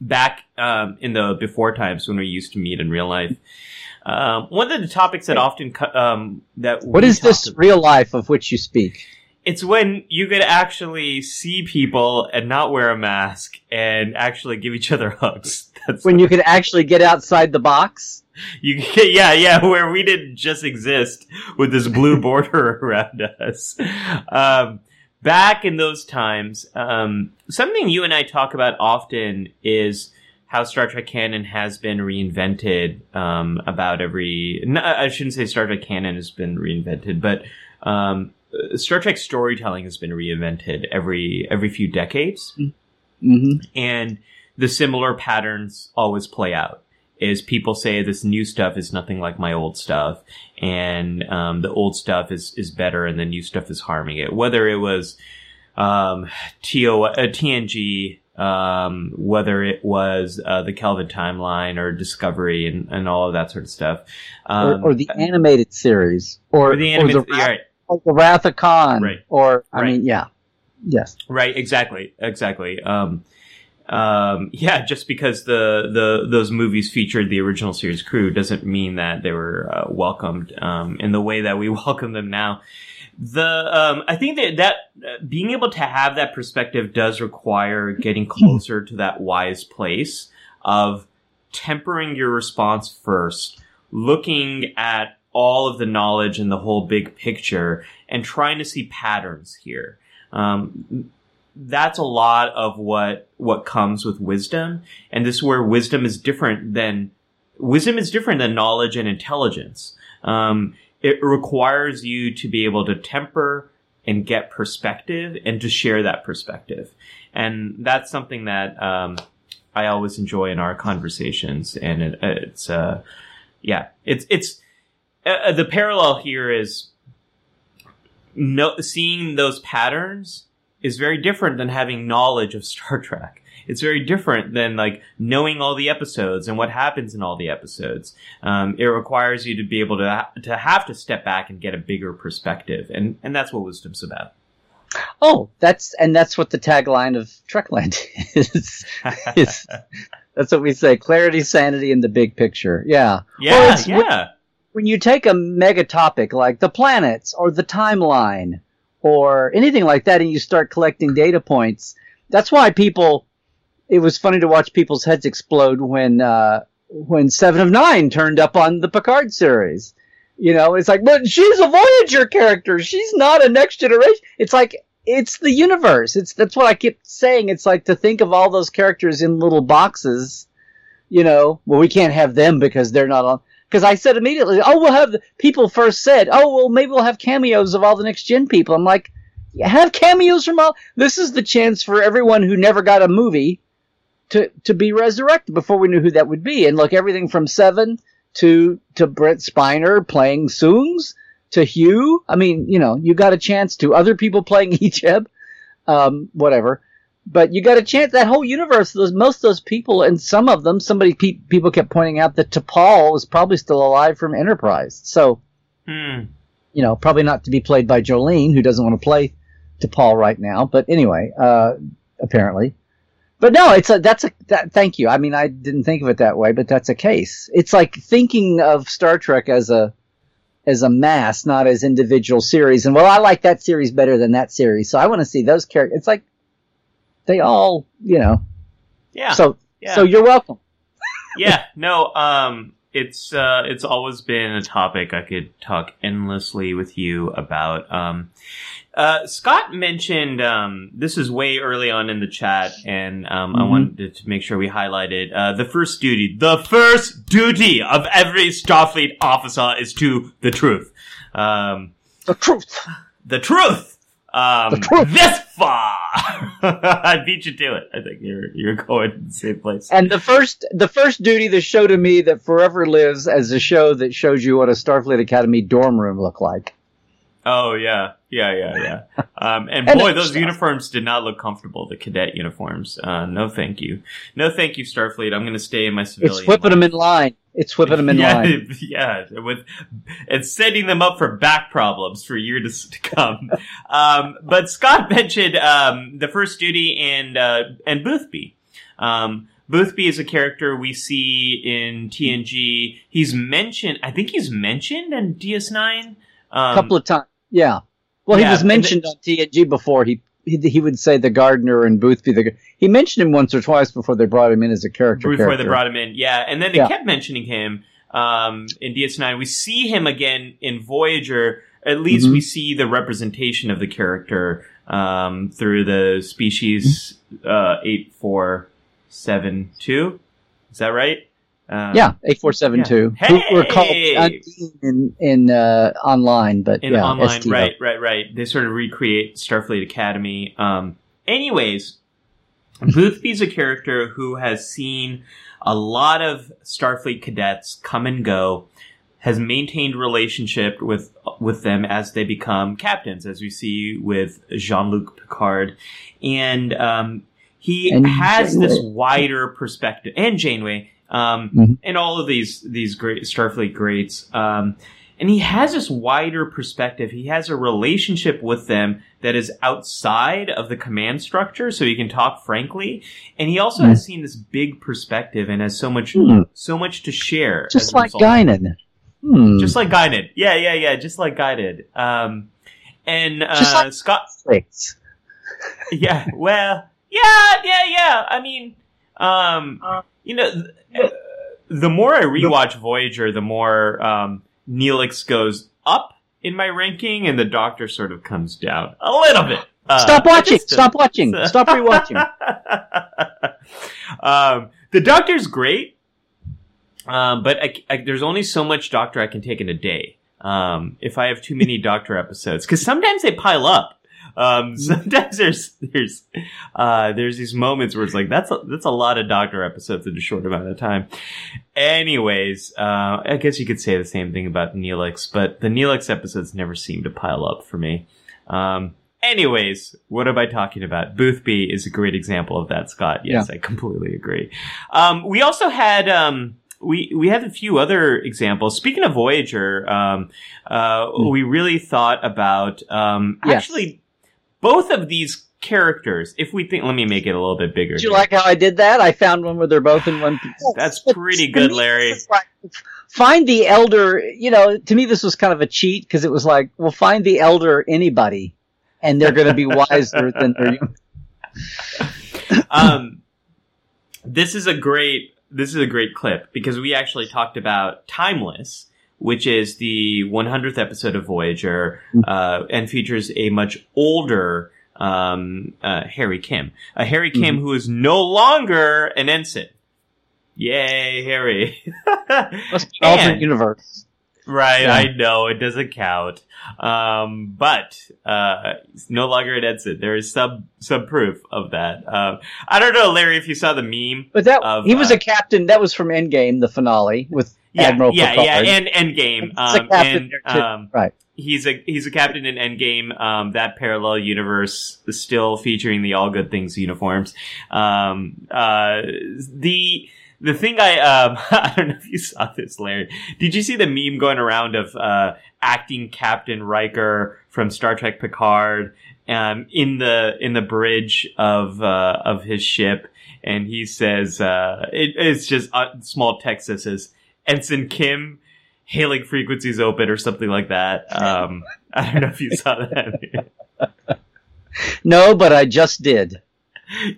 back um, in the before times when we used to meet in real life. Um, one of the topics that often um, that What is this talked- real life of which you speak? It's when you could actually see people and not wear a mask and actually give each other hugs. That's when you could actually get outside the box. you yeah yeah where we didn't just exist with this blue border around us. Um, back in those times, um, something you and I talk about often is how Star Trek canon has been reinvented um, about every. No, I shouldn't say Star Trek canon has been reinvented, but um, Star Trek storytelling has been reinvented every every few decades, Mm-hmm. and the similar patterns always play out. Is people say this new stuff is nothing like my old stuff, and um, the old stuff is is better, and the new stuff is harming it. Whether it was um, TO, uh, TNG, um, whether it was uh, the Kelvin timeline or Discovery and, and all of that sort of stuff, um, or, or the animated series, or, or the animated, the, yeah, right, or the Wrath of Khan, Right. or I Right. mean, yeah, yes, right, exactly, exactly. Um, um, yeah, just because the, the those movies featured the original series crew doesn't mean that they were uh, welcomed um, in the way that we welcome them now. The um, I think that that uh, being able to have that perspective does require getting closer to that wise place of tempering your response first, looking at all of the knowledge and the whole big picture, and trying to see patterns here. Um, that's a lot of what what comes with wisdom, and this is where wisdom is different than wisdom is different than knowledge and intelligence. Um, it requires you to be able to temper and get perspective and to share that perspective. And that's something that um, I always enjoy in our conversations. And it, it's, uh, yeah, it's, it's, uh, the parallel here is no, seeing those patterns is very different than having knowledge of Star Trek. It's very different than like knowing all the episodes and what happens in all the episodes. Um, it requires you to be able to ha- to have to step back and get a bigger perspective, and and that's what wisdom's about. Oh, that's and that's what the tagline of Trekland is. is that's what we say: clarity, sanity, and the big picture. Yeah. yeah, Well, yeah, When you take a mega topic like the planets or the timeline or anything like that, and you start collecting data points, that's why people. It was funny to watch people's heads explode when uh, when Seven of Nine turned up on the Picard series. You know, it's like, but she's a Voyager character. She's not a next generation. It's like it's the universe. It's that's what I keep saying. It's like to think of all those characters in little boxes. You know, well, we can't have them because they're not on. Because I said immediately, oh, we'll have the people first said, oh, well, maybe we'll have cameos of all the next gen people. I'm like, have cameos from all. This is the chance for everyone who never got a movie to to be resurrected before we knew who that would be. And look, everything from Seven to to Brent Spiner playing Soongs to Hugh. I mean, you know, you got a chance to other people playing Icheb, um, whatever. But you got a chance. That whole universe, those most of those people, and some of them, somebody pe- people kept pointing out that T'Pol was probably still alive from Enterprise. So Hmm. you know, probably not to be played by Jolene, who doesn't want to play T'Pol right now. But anyway, uh, apparently. But no, it's a that's a that, thank you. I mean, I didn't think of it that way, but that's a case. It's like thinking of Star Trek as a as a mass, not as individual series. And well, I like that series better than that series, so I want to see those characters. It's like they all, you know. Yeah. So yeah. so you're welcome. yeah, no, um, it's uh, it's always been a topic I could talk endlessly with you about. Um, uh, Scott mentioned um, this is way early on in the chat, and um, I Mhm. wanted to make sure we highlighted uh, the first duty. The first duty of every Starfleet officer is to the truth. Um, The truth. the truth. Um, The truth. This far, I beat you to it. I think you're you're going to the same place. And the first, the first duty, the show to me that forever lives as a show that shows you what a Starfleet Academy dorm room looked like. Oh yeah, yeah, yeah, yeah. Um, and And boy, those uniforms did not look comfortable. The cadet uniforms. Uh, no, thank you. No, thank you, Starfleet. I'm going to stay in my civilian. It's whipping them in line. It's whipping them in yeah, line. yeah, with it's setting them up for back problems for years to come. um, but Scott mentioned um, the first duty and uh, and Boothby. Um, Boothby is a character we see in TNG. He's mentioned. I think he's mentioned in DS9. Um, A couple of times. Yeah. Well, Yeah, he was mentioned on TNG before. He, he he would say the gardener and Boothby. The he mentioned him once or twice before they brought him in as a character. before character. they brought him in. Yeah, and then they Yeah. kept mentioning him um, in DS9. We see him again in Voyager. At least Mhm. we see the representation of the character um, through the species uh, eight four seven two. Is that right? Um, Yeah, eight four seven two. Yeah. Who were called Hey! Undine in in uh, online, but in yeah, online, STO. right, right, right. They sort of recreate Starfleet Academy. Um, anyways, Boothby's a character who has seen a lot of Starfleet cadets come and go, has maintained relationship with with them as they become captains, as we see with Jean Luc Picard, and um, he And has this wider perspective, and Janeway, um, Mhm. and all of these these great Starfleet greats. Um, and he has this wider perspective. He has a relationship with them that is outside of the command structure, so he can talk frankly. And he also Hmm. has seen this big perspective and has so much, Hmm. so much to share. Just like result. Guinan. Hmm. just like Guided. Yeah, yeah, yeah, just like Guided. Um, and uh, Just like- Scott, Six. yeah, well, yeah, yeah, yeah. I mean, um, you know, th- the more I rewatch Voyager, the more um, Neelix goes up in my ranking, and the Doctor sort of comes down a little bit. Uh, Stop watching. just Stop watching. Stop rewatching. um, the Doctor's great, um, but I, I, there's only so much Doctor I can take in a day. Um, if I have too many Doctor episodes, because sometimes they pile up. Um, sometimes there's there's uh, there's these moments where it's like that's a, that's a lot of Doctor episodes in a short amount of time. Anyways, uh, I guess you could say the same thing about Neelix, but the Neelix episodes never seem to pile up for me. Um, anyways, what am I talking about? Boothby is a great example of that, Scott. Yes, I completely agree. Um, we also had, um, we, we had a few other examples. Speaking of Voyager, um, uh, Hmm. we really thought about, um, Yes. actually both of these characters, if we think, let me make it a little bit bigger. Did you here. like how I did that? I found one where they're both in one piece. That's pretty good, Larry. like, find the elder. You know, to me, this was kind of a cheat because it was like, well, find the elder anybody, and they're going to be wiser than young. um, this is a great this is a great clip because we actually talked about Timeless, which is the 100th episode of Voyager, uh, and features a much older um, uh, Harry Kim, a Harry Kim who is no longer an ensign. Yay, Harry! Must be an alternate And- universe. Right, Yeah. I know it doesn't count, um, but uh, no longer an ensign. There is some some proof of that. Um, I don't know, Larry, if you saw the meme. But that of, he was uh, a captain. That was from Endgame, the finale with Yeah, Admiral yeah, Picard. yeah, and Endgame. He's a Um, captain and um, right. he's a he's a captain in Endgame. Um, that parallel universe is still featuring the All Good Things uniforms. Um, uh, the the thing I um, I don't know if you saw this, Larry. Did you see the meme going around of uh, acting Captain Riker from Star Trek Picard um, in the in the bridge of uh, of his ship? And he says, uh, it, it's just uh, small text that says, Ensign Kim, hailing frequencies open or something like that. Um, I don't know if you saw that. No, but I just did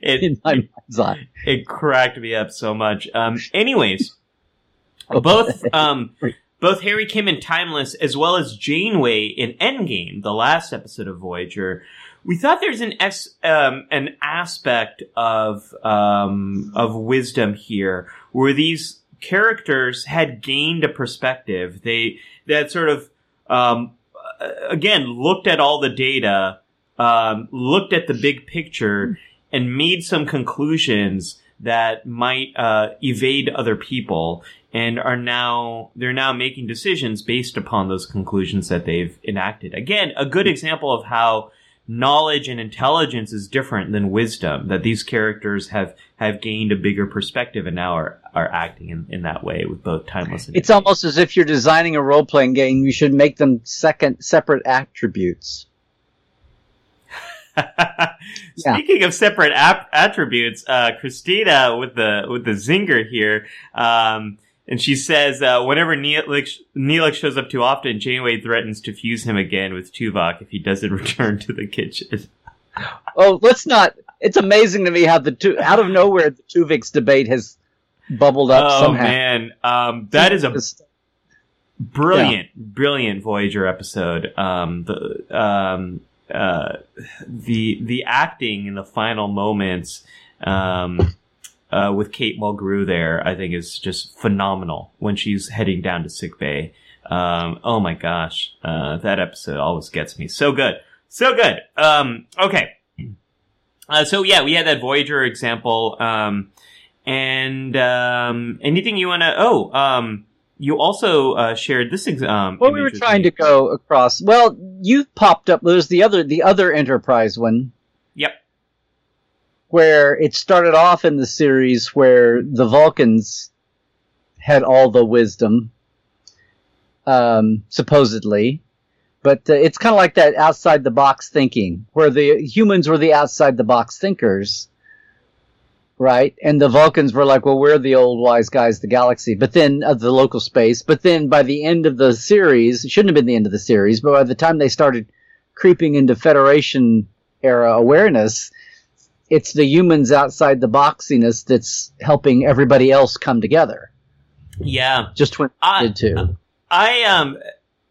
It, in my mind's eye. it cracked me up so much. Um, anyways, both um, both Harry Kim and Timeless, as well as Janeway in Endgame, the last episode of Voyager, we thought there's an es- um, an aspect of um, of wisdom here where these characters had gained a perspective. They that sort of um, again looked at all the data, um, looked at the big picture, and made some conclusions that might uh, evade other people and are now they're now making decisions based upon those conclusions that they've enacted again a good example of how knowledge and intelligence is different than wisdom that these characters have have gained a bigger perspective and now are are acting in, in that way with both timeless and It's almost as if you're designing a role playing game. You should make them second separate attributes. Speaking of separate ap- attributes, uh, Christina with the with the zinger here. Um, and she says, uh, whenever Neelix, Neelix shows up too often, Janeway threatens to fuse him again with Tuvok if he doesn't return to the kitchen. Oh, let's not. It's amazing to me how the two out of nowhere the Tuvix debate has bubbled up oh somehow. man, um, that is a brilliant, brilliant Voyager episode. Um, the um, uh, the the acting in the final moments um, uh, with Kate Mulgrew there, I think, is just phenomenal when she's heading down to sick bay. Um, oh my gosh, uh, that episode always gets me so good, so good. Um, okay, uh, so yeah, we had that Voyager example. Um, and um, anything you want to? Oh, um, you also uh, shared this. Ex- um, Well, we were trying to go across. Well, you popped up. There's the other, the other Enterprise one, Yep. where it started off in the series where the Vulcans had all the wisdom, um, supposedly, but uh, it's kind of like that outside the box thinking, where the humans were the outside the box thinkers. Right, and the Vulcans were like, "Well, we're the old wise guys, of the galaxy." But then of the local space. But then by the end of the series, it shouldn't have been the end of the series. But by the time they started creeping into Federation era awareness, it's the humans outside the boxiness that's helping everybody else come together. Yeah, Just when I- did too. I um,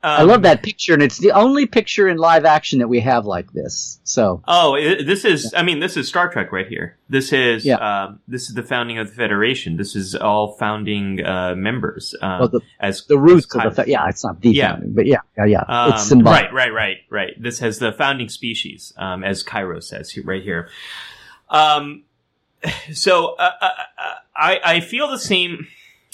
I love that picture, and it's the only picture in live action that we have like this. So Oh, this is. I mean, this is Star Trek right here. This is. Yeah. Um, this is the founding of the Federation. This is all founding uh, members. Um, well, the, as the roots as of the fa- yeah, it's not the Yeah. founding, but yeah, yeah, yeah, Um, it's symbolic. Right, right, right, right. This has the founding species, um, as Cairo says right here. Um, so uh, uh, uh, I I feel the same.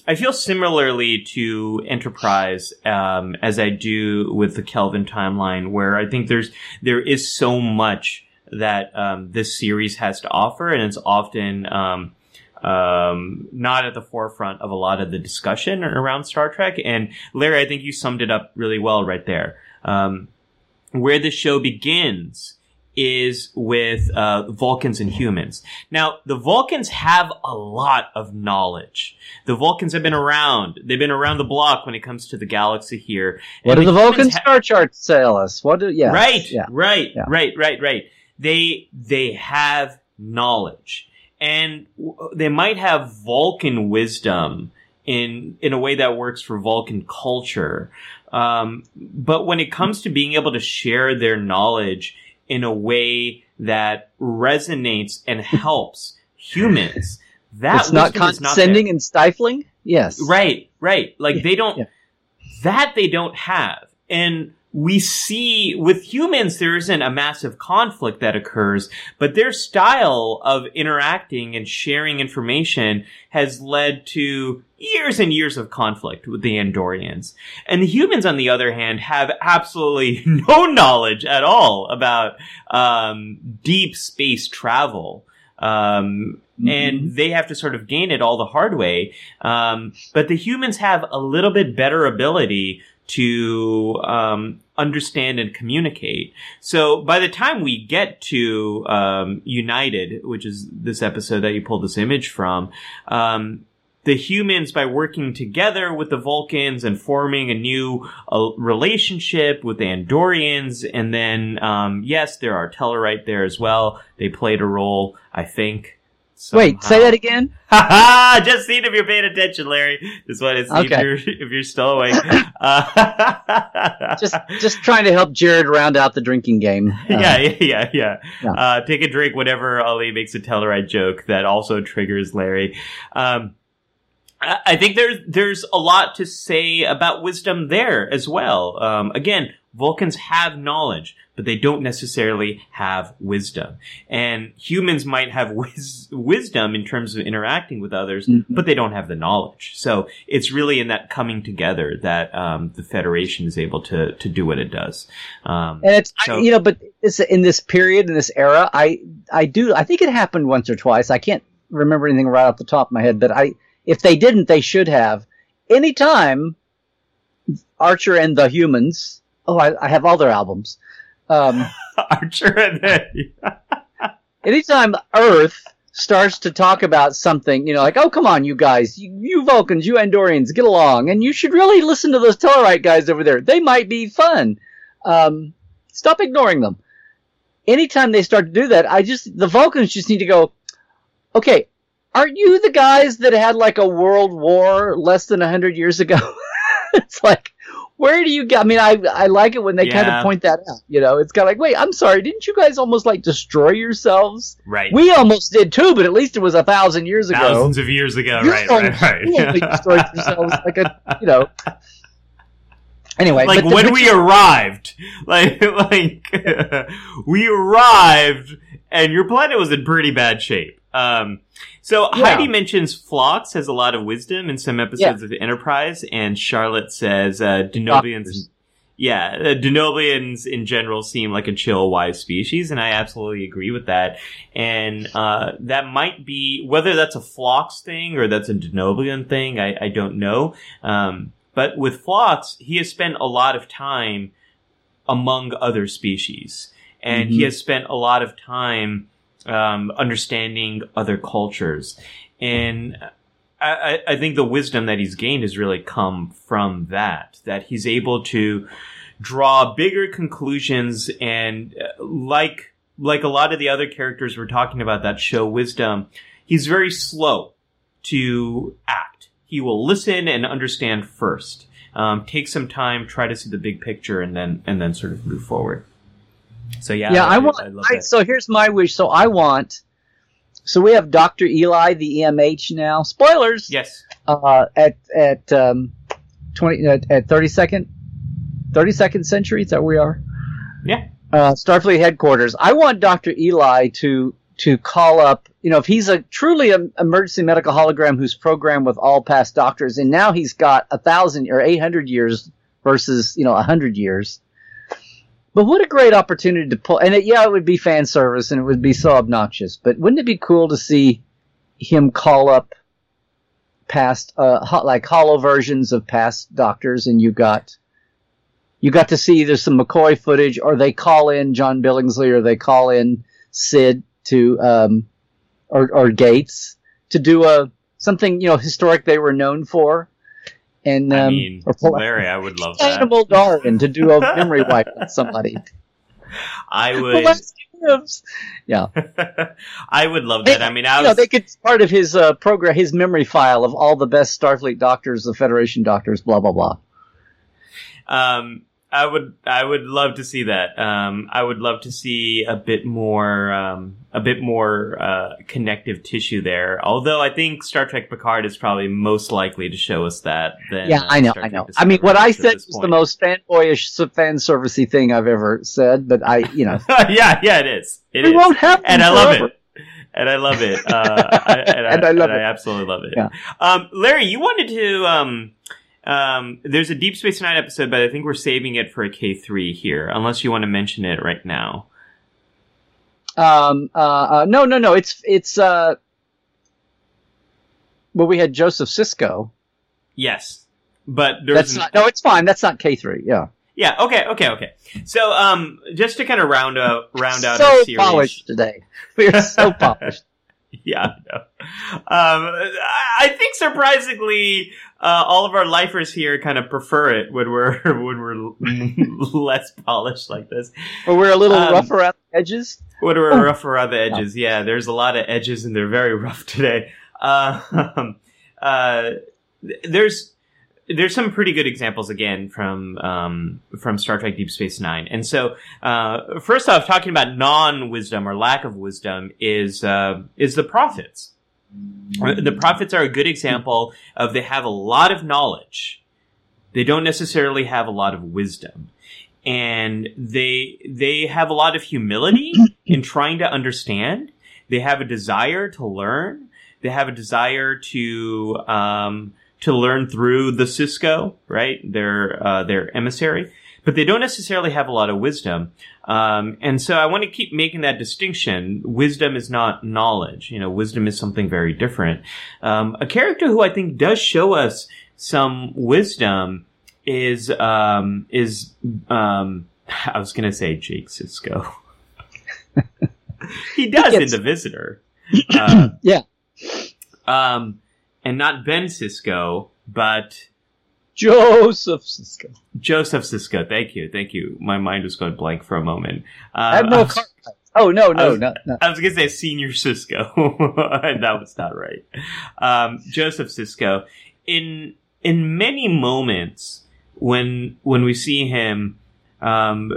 I feel similarly to Enterprise um, as I do with the Kelvin timeline, where I think there's there is so much that um, this series has to offer, and it's often um, um, not at the forefront of a lot of the discussion around Star Trek. And Larry, I think you summed it up really well right there. Um, where the show begins is with uh, Vulcans and humans. Now, the Vulcans have a lot of knowledge. The Vulcans have been around. They've been around the block when it comes to the galaxy here. What And do the humans Vulcan ha- star charts tell us? What do yeah? Right, Yeah. right, Yeah. right, right, right. They they have knowledge, and w- they might have Vulcan wisdom in in a way that works for Vulcan culture. Um, but when it comes to being able to share their knowledge in a way that resonates and helps humans, that it's not wisdom is not condescending and stifling. Yes, Right, right. Like Yeah, they don't yeah. that they don't have. And we see with humans there isn't a massive conflict that occurs, but their style of interacting and sharing information has led to years and years of conflict with the Andorians. And the humans, on the other hand, have absolutely no knowledge at all about um, deep space travel. Um, and they have to sort of gain it all the hard way. Um, but the humans have a little bit better ability to um, understand and communicate. So by the time we get to um, United, which is this episode that you pulled this image from, um, the humans, by working together with the Vulcans and forming a new uh, relationship with the Andorians, and then um, yes, there are Tellarite there as well. They played a role, I think. Wait, say that again. Ha Just seeing if you're paying attention, Larry. Just want to see Okay. if you're if you're still awake. Uh, Just, just trying to help Jared round out the drinking game. Uh, yeah, yeah, yeah, yeah. Uh, take a drink whenever Ali makes a Tellarite joke that also triggers Larry. Um, I I think there's there's a lot to say about wisdom there as well. Um, again, Vulcans have knowledge, but they don't necessarily have wisdom. And humans might have wis- wisdom in terms of interacting with others, Mhm. but they don't have the knowledge. So it's really in that coming together that um, the Federation is able to to do what it does. Um, And it's I- you know, but this, in this period, in this era, I I do I think it happened once or twice. I can't remember anything right off the top of my head, but I if they didn't, they should have. Anytime Archer and the Humans. Oh, I, I have all their albums. Um, Archer and then anytime Earth starts to talk about something, you know, like, oh, come on, you guys, you, you Vulcans, you Andorians, get along, and you should really listen to those Tellarite guys over there. They might be fun. Um, stop ignoring them. Anytime they start to do that, I just, the Vulcans just need to go, okay, aren't you the guys that had like a world war less than 100 years ago? it's like, where do you get? I mean, I I like it when they kind of point that out. You know, it's kind of like, wait, I'm sorry, didn't you guys almost like destroy yourselves? Right. We almost did too, but at least it was a thousand years ago. Thousands of years ago. You right, almost- right, you right. destroyed yourselves like a, you know. Anyway, like when we arrived, like like we arrived, and your planet was in pretty bad shape. Um, so Yeah. Heidi mentions Phlox has a lot of wisdom in some episodes of Enterprise, and Charlotte says uh, Denobulans. Yeah, uh, Denobulans in general seem like a chill, wise species, and I absolutely agree with that. And uh, that might be whether that's a Phlox thing or that's a Denobulan thing. I, I don't know. Um, but with Phlox, he has spent a lot of time among other species, and he Mhm. has spent a lot of time um, understanding other cultures. And I, I think the wisdom that he's gained has really come from that. That he's able to draw bigger conclusions, and uh, like like a lot of the other characters we're talking about that show wisdom, he's very slow to act. He will listen and understand first. Um, take some time, try to see the big picture, and then and then sort of move forward. So yeah, yeah, I want. I I, so here's my wish. So I want. So we have Doctor Eli, the EMH now. Spoilers. yes, Uh, at at um, twenty at, at thirty second, thirty second century. Is that where we are? yeah, uh, Starfleet headquarters. I want Doctor Eli to to call up. You know, if he's a truly a, emergency medical hologram who's programmed with all past doctors, and now he's got a thousand or eight hundred years versus you know a hundred years. But what a great opportunity to pull! And it, yeah, it would be fan service, and it would be so obnoxious. But wouldn't it be cool to see him call up past uh, ho- like hollow versions of past doctors, and you got you got to see either some McCoy footage or they call in John Billingsley or they call in Sid to um, or, or Gates to do a something you know historic they were known for. And um, I mean, or Larry, I would love that. Animal Darwin to do a memory wipe on somebody. I would. Yeah, I would love that. I mean, I you know they could part of his uh, program, his memory file of all the best Starfleet doctors, the Federation doctors, blah blah blah. um, I would, I would love to see that. Um, I would love to see a bit more, um, a bit more uh, connective tissue there. Although I think Star Trek Picard is probably most likely to show us that. Than, Yeah, uh, I know, Star I know. I mean, what I said was the most fanboyish, fan servicey thing I've ever said, but I, you know, yeah, yeah, it is. It we won't have them and I love it. And I love it. Uh, I, and, And I love and it. I absolutely love it. Yeah. Um, Larry, you wanted to. Um, um, there's a Deep Space Nine episode, but I think we're saving it for a K three here, unless you want to mention it right now. Um, uh, uh, no, no, no. It's it's. Uh, well, we had Joseph Sisko. Yes, but That's an- not. No, it's fine. That's not K three. Yeah. yeah. Okay, okay, okay. So, um, just to kind of round out round out so our series. polished today. We are so polished. Yeah, I. Um, I think surprisingly, uh, all of our lifers here kind of prefer it when we're when we're less polished like this. But we're a little Um, rough around the edges. When we're Oh. rough around the edges, yeah. There's a lot of edges, and they're very rough today. Uh, uh, there's there's some pretty good examples again from um, from Star Trek Deep Space Nine. And so, uh, first off, talking about non wisdom or lack of wisdom is uh, is the prophets. The prophets are a good example of they have a lot of knowledge. They don't necessarily have a lot of wisdom. And they they have a lot of humility in trying to understand. They have a desire to learn. They have a desire to um, to learn through the Sisko, right? Their uh, their emissary, but they don't necessarily have a lot of wisdom. Um, and so I want to keep making that distinction. Wisdom is not knowledge. You know, wisdom is something very different. Um, a character who I think does show us some wisdom is um, is um, I was going to say Jake Sisko. he does gets- in the Visitor. Uh, Yeah. Um, and not Ben Sisko, but Joseph Sisko. Joseph Sisko. Thank you, thank you. My mind was going blank for a moment. Uh, I have no I was- Oh no, no, was- no, no. I was gonna say senior Sisko, and that was not right. Um, Joseph Sisko. In in many moments when when we see him, um,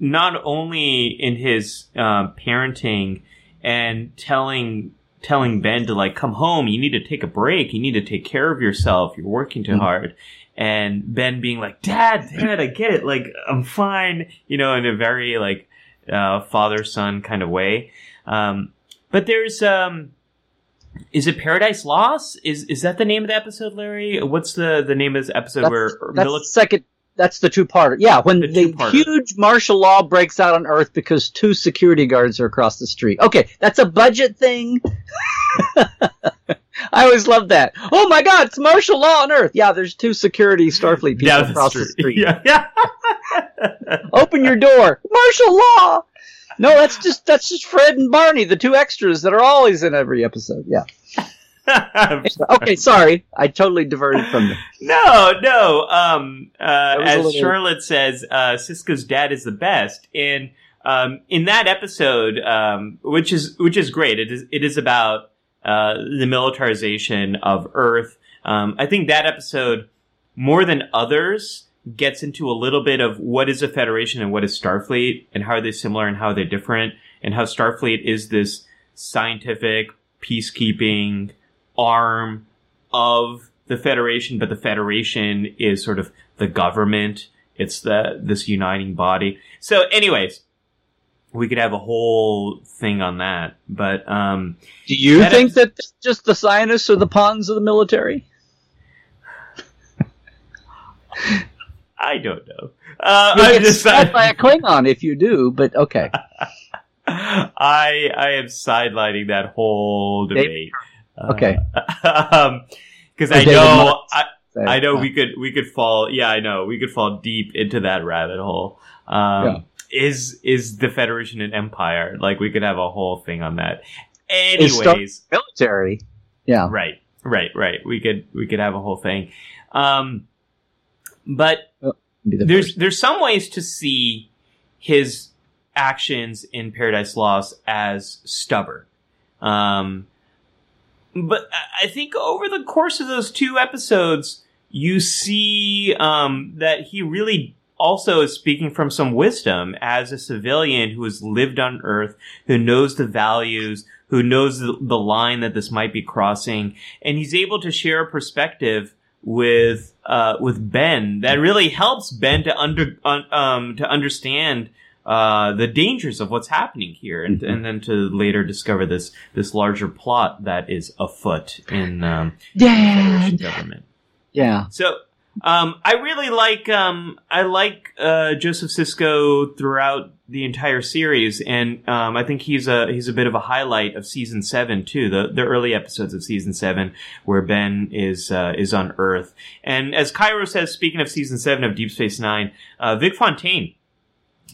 not only in his uh, parenting and telling telling Ben to like come home, you need to take a break, you need to take care of yourself, you're working too Mhm. hard. And Ben being like, Dad, Dad, I get it. Like, I'm fine. You know, in a very like, uh, father son kind of way. Um, but there's, um, is it Paradise Lost? Is is that the name of the episode, Larry? What's the the name of this episode That's, where that's second. That's the two part. Yeah, when The the, huge martial law breaks out on Earth because two security guards are across the street. Okay, that's a budget thing. I always love that. Oh my God, it's martial law on Earth. Yeah, there's two security Starfleet people the across the street? street. Yeah, yeah. Open your door. Martial law. No, that's just that's just Fred and Barney, the two extras that are always in every episode. Yeah. Okay, sorry, I totally diverted from the. No, no. Um, uh, as little- Charlotte says, uh, Sisko's dad is the best, and um, in that episode, um, which is which is great. It is it is about uh, the militarization of Earth. Um, I think that episode, more than others, gets into a little bit of what is a Federation and what is Starfleet, and how are they similar and how are they different, and how Starfleet is this scientific peacekeeping arm of the Federation, but the Federation is sort of the government. It's the this uniting body. So, anyways, we could have a whole thing on that. But um, Do you That think that just the scientists are the pawns of the military? I don't know. Uh, You'll I'm get just stabbed by a Klingon if you do, but okay. I I am sidelining that whole debate. Okay. because Or I know Moss. I, I know uh, we could we could fall. Yeah, I know we could fall deep into that rabbit hole. Um, Yeah. Is is the Federation an empire? Like we could have a whole thing on that. Anyways, military. Yeah. right, right, right. We could we could have a whole thing. Um, but Be the there's first. there's some ways to see his actions in Paradise Lost as stubborn. Um, but I- think over the course of those two episodes, you see um, that he really also is speaking from some wisdom as a civilian who has lived on Earth, who knows the values, who knows the, the line that this might be crossing, and he's able to share a perspective with uh, with Ben that really helps Ben to under un, um, to understand uh, the dangers of what's happening here, and, Mhm. and then to later discover this this larger plot that is afoot in um, Yeah. Federation government. Yeah. So um, I really like um, I like uh, Joseph Sisko throughout the entire series, and um, I think he's a he's a bit of a highlight of season seven too. The the early episodes of season seven where Ben is uh, is on Earth, and as Cairo says, speaking of season seven of Deep Space Nine, uh, Vic Fontaine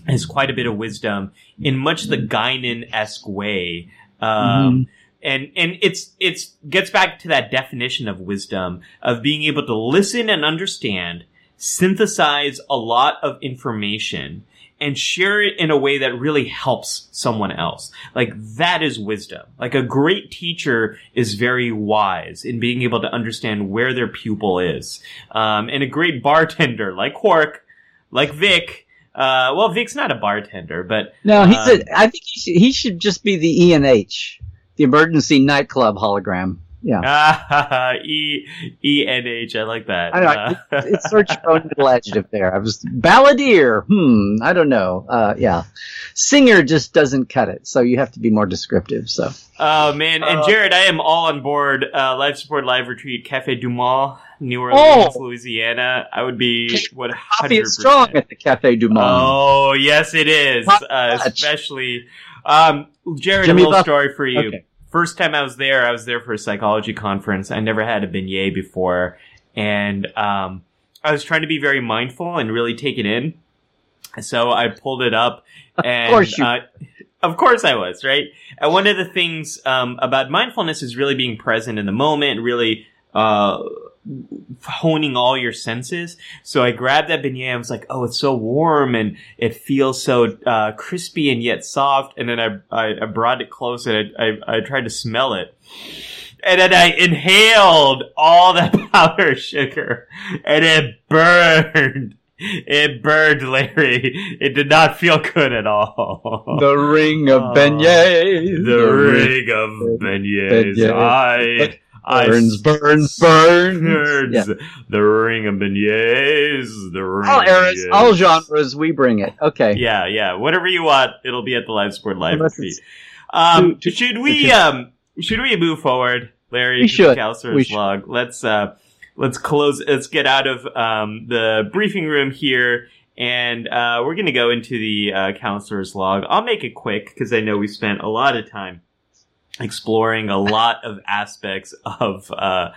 has quite a bit of wisdom in much the Guinan esque way. Um, and and it's it's gets back to that definition of wisdom of being able to listen and understand synthesize a lot of information and share it in a way that really helps someone else. Like that is wisdom. Like a great teacher is very wise in being able to understand where their pupil is. Um, and a great bartender like quark like vic uh, well vic's not a bartender but No, he's Um, a, I think he should, he should just be the ENH, the emergency nightclub hologram. Yeah. Ah, E E N H. I like that. I know. Uh, it's, it's search your own middle adjective there. I was balladeer. Hmm. I don't know. Uh, yeah. Singer just doesn't cut it, so you have to be more descriptive. So oh man, and Uh, Jared, I am all on board. Uh, life support live retreat, Cafe Du Monde, New Orleans, Oh! Louisiana. I would be one coffee is strong at the Cafe Du Monde. Oh yes, it is. Uh, especially, um, Jared. Jimmy a little Buff- story for you. Okay. First time I was there, I was there for a psychology conference. I never had a beignet before, and um, I was trying to be very mindful and really take it in. So I pulled it up, and course you- uh, Of course I was, right? And one of the things um, about mindfulness is really being present in the moment, really uh, honing all your senses. So I grabbed that beignet. I was like, "Oh, it's so warm and it feels so uh, crispy and yet soft." And then I, I, I brought it close and I, I, I tried to smell it. And then I inhaled all that powder sugar and it burned. It burned, Larry. It did not feel good at all. The ring of Oh, beignets. The ring of beignets. Beignets. I Burns, burns, burns. Burns. Yeah. The ring of beignets. The ring All eras, all genres, we bring it. Okay. Yeah, yeah. Whatever you want, it'll be at the live sport live feed. Um, too- should we um should we move forward, Larry? We should. Counselor's We should. log. Let's uh let's close. Let's get out of um the briefing room here. And uh, we're going to go into the uh, counselor's log. I'll make it quick because I know we spent a lot of time exploring a lot of aspects of uh,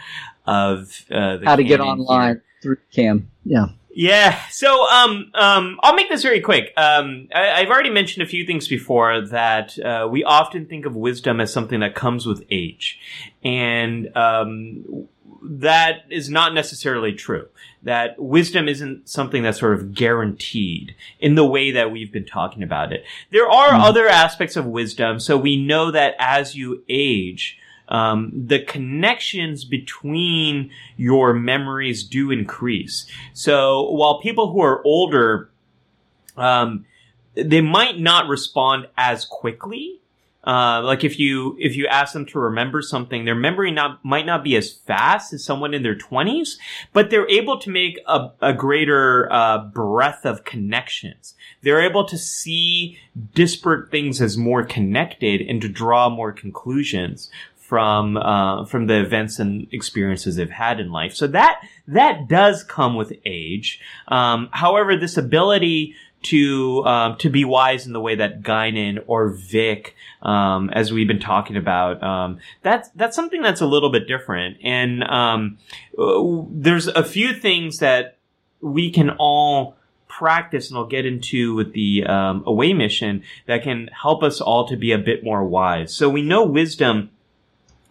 of uh, the How to get canon here. online through Cam. Yeah. Yeah. So, um, um, I'll make this very quick. Um, I, I've already mentioned a few things before that uh, we often think of wisdom as something that comes with age, and um, that is not necessarily true. That wisdom isn't something that's sort of guaranteed in the way that we've been talking about it. There are Mhm. other aspects of wisdom. So we know that as you age, um, the connections between your memories do increase. So while people who are older, um, they might not respond as quickly. Uh, like if you if you ask them to remember something, their memory not might not be as fast as someone in their twenties, but they're able to make a, a greater uh, breadth of connections. They're able to see disparate things as more connected and to draw more conclusions from uh, from the events and experiences they've had in life. So that that does come with age. Um, however, this ability to um, to be wise in the way that Guinan or Vic, um, as we've been talking about, um, that's that's something that's a little bit different. And um, uh, there's a few things that we can all practice, and I'll get into with the um, away mission that can help us all to be a bit more wise. So we know wisdom.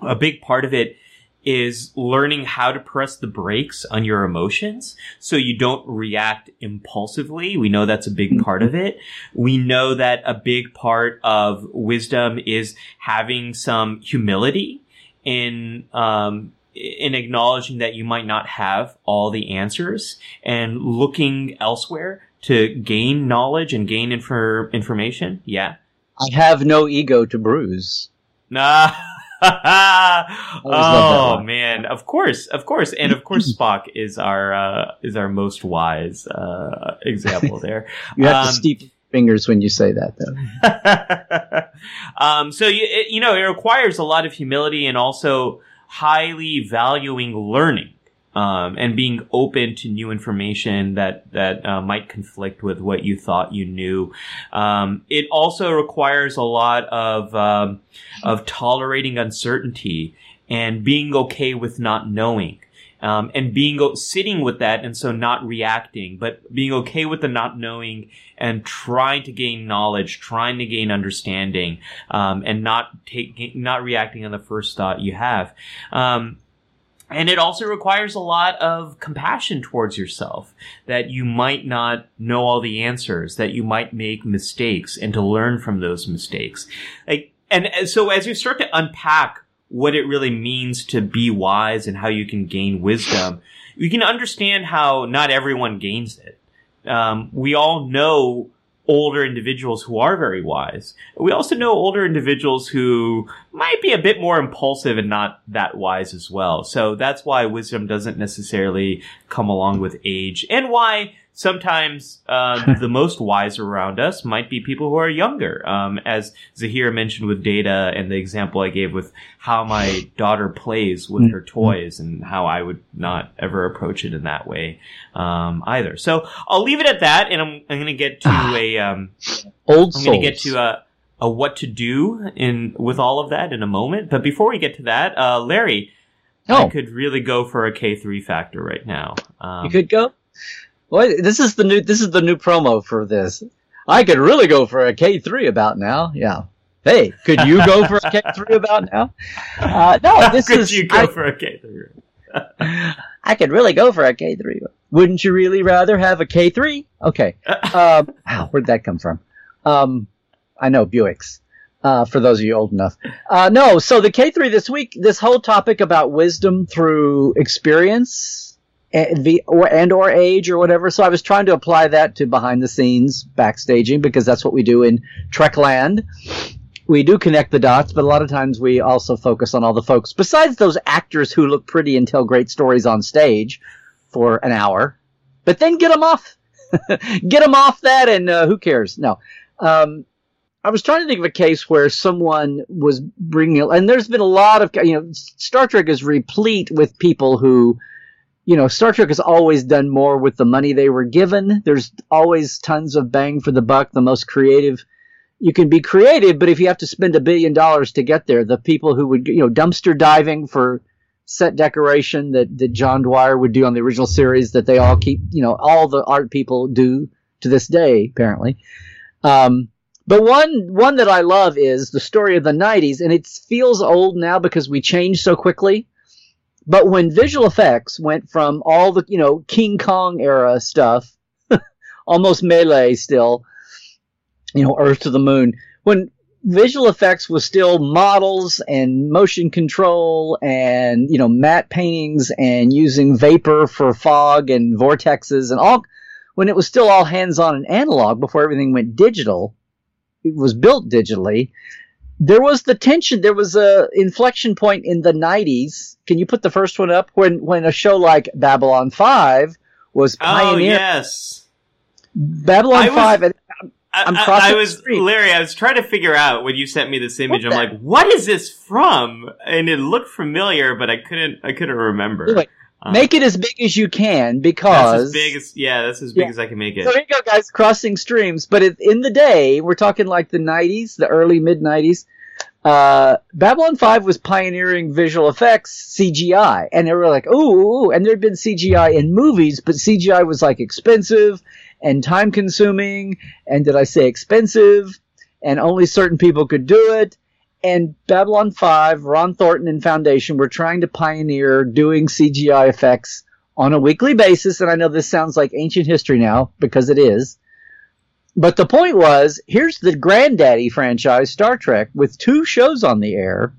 A big part of it is learning how to press the brakes on your emotions so you don't react impulsively. We know that's a big part of it. We know that a big part of wisdom is having some humility in, um, in acknowledging that you might not have all the answers and looking elsewhere to gain knowledge and gain infor- information. Yeah. I have no ego to bruise. Nah. oh man, of course, of course, and of course, Spock is our uh, is our most wise uh, example there. You have Um, to steep fingers when you say that, though. um, so you it, you know it requires a lot of humility and also highly valuing learning um, and being open to new information that that uh, might conflict with what you thought you knew. Um, it also requires a lot of um, of tolerating uncertainty and being okay with not knowing. Um, and being sitting with that, and so not reacting, but being okay with the not knowing and trying to gain knowledge, trying to gain understanding, um, and not take not reacting on the first thought you have. Um, and it also requires a lot of compassion towards yourself that you might not know all the answers, that you might make mistakes, and to learn from those mistakes. Like, and so as you start to unpack what it really means to be wise and how you can gain wisdom, you can understand how not everyone gains it. Um, we all know older individuals who are very wise. We also know older individuals who might be a bit more impulsive and not that wise as well. So that's why wisdom doesn't necessarily come along with age and why sometimes uh, the most wise around us might be people who are younger. Um, as Zahir mentioned with data and the example I gave with how my daughter plays with her toys and how I would not ever approach it in that way um, either. So I'll leave it at that, and I'm, I'm going to get to a um, Old I'm going to get to a, a what to do in with all of that in a moment. But before we get to that, uh, Larry, I Oh, could really go for a K three factor right now. Um, you could go. What? This is the new. This is the new promo for this. I could really go for a K three about now. Yeah. Hey, could you go for a K three about now? Uh, no, this could is. you go I, for a K three? I could really go for a K three. Wouldn't you really rather have a K three? Okay. Um, wow, where'd that come from? Um, I know Buicks. Uh, for those of you old enough. Uh, no, so the K three this week, this whole topic about wisdom through experience and, or, and or age or whatever. So I was trying to apply that to behind the scenes backstaging because that's what we do in Trekland. We do connect the dots, but a lot of times we also focus on all the folks besides those actors who look pretty and tell great stories on stage for an hour, but then get them off, get them off that, and uh, who cares? No. Um, I was trying to think of a case where someone was bringing, and there's been a lot of, you know, Star Trek is replete with people who, you know, Star Trek has always done more with the money they were given. There's always tons of bang for the buck, the most creative. You can be creative, but if you have to spend a billion dollars to get there, the people who would, you know, dumpster diving for set decoration that, that John Dwyer would do on the original series that they all keep, you know, all the art people do to this day, apparently. Um, but one one that I love is the story of the '90s, and it feels old now because we changed so quickly. But when visual effects went from all the you know King Kong era stuff, almost melee still, you know Earth to the Moon, when visual effects was still models and motion control and you know matte paintings and using vapor for fog and vortexes and all when it was still all hands on and analog before everything went digital it was built digitally there was the tension there was a inflection point in the 90s can you put the first one up when when a show like babylon 5 was Oh yes. babylon I was- 5 and I'm I- I was. Larry. I was trying to figure out when you sent me this image. What I'm the- like, what is this from? And it looked familiar, but I couldn't. I couldn't remember. Um, make it as big as you can That's because as big as yeah. That's as big Yeah. as I can make it. So there you go, guys, crossing streams. But it, in the day, we're talking like the 90s, the early mid 90s. Uh, Babylon 5 was pioneering visual effects CGI, and they were like, ooh, ooh, and there had been CGI in movies, but CGI was like expensive and time consuming, and did I say expensive? And only certain people could do it. And Babylon 5, Ron Thornton and Foundation were trying to pioneer doing CGI effects on a weekly basis. And I know this sounds like ancient history now because it is. But the point was, here's the granddaddy franchise, Star Trek, with two shows on the air,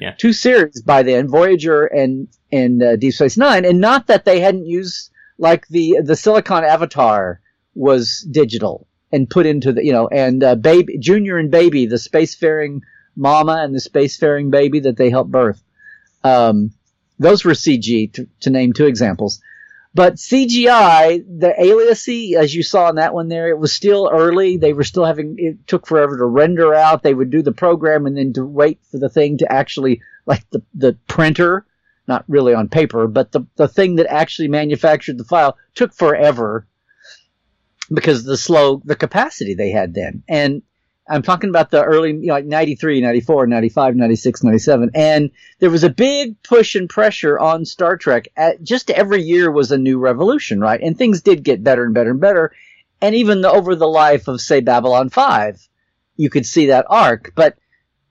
Yeah. two series by then, Voyager and and uh, Deep Space Nine, and not that they hadn't used like the the Silicon Avatar was digital and put into the you know and uh, baby Junior and Baby, the spacefaring mama and the spacefaring baby that they helped birth. Um, those were CG to, to name two examples. But CGI, the aliasy, as you saw in that one there, it was still early. They were still having, it took forever to render out. They would do the program and then to wait for the thing to actually, like the, the printer, not really on paper, but the, the thing that actually manufactured the file took forever because the slow, the capacity they had then. And I'm talking about the early, you know, like 93, 94, 95, 96, 97. And there was a big push and pressure on Star Trek. At, just every year was a new revolution, right? And things did get better and better and better. And even the, over the life of, say, Babylon 5, you could see that arc. But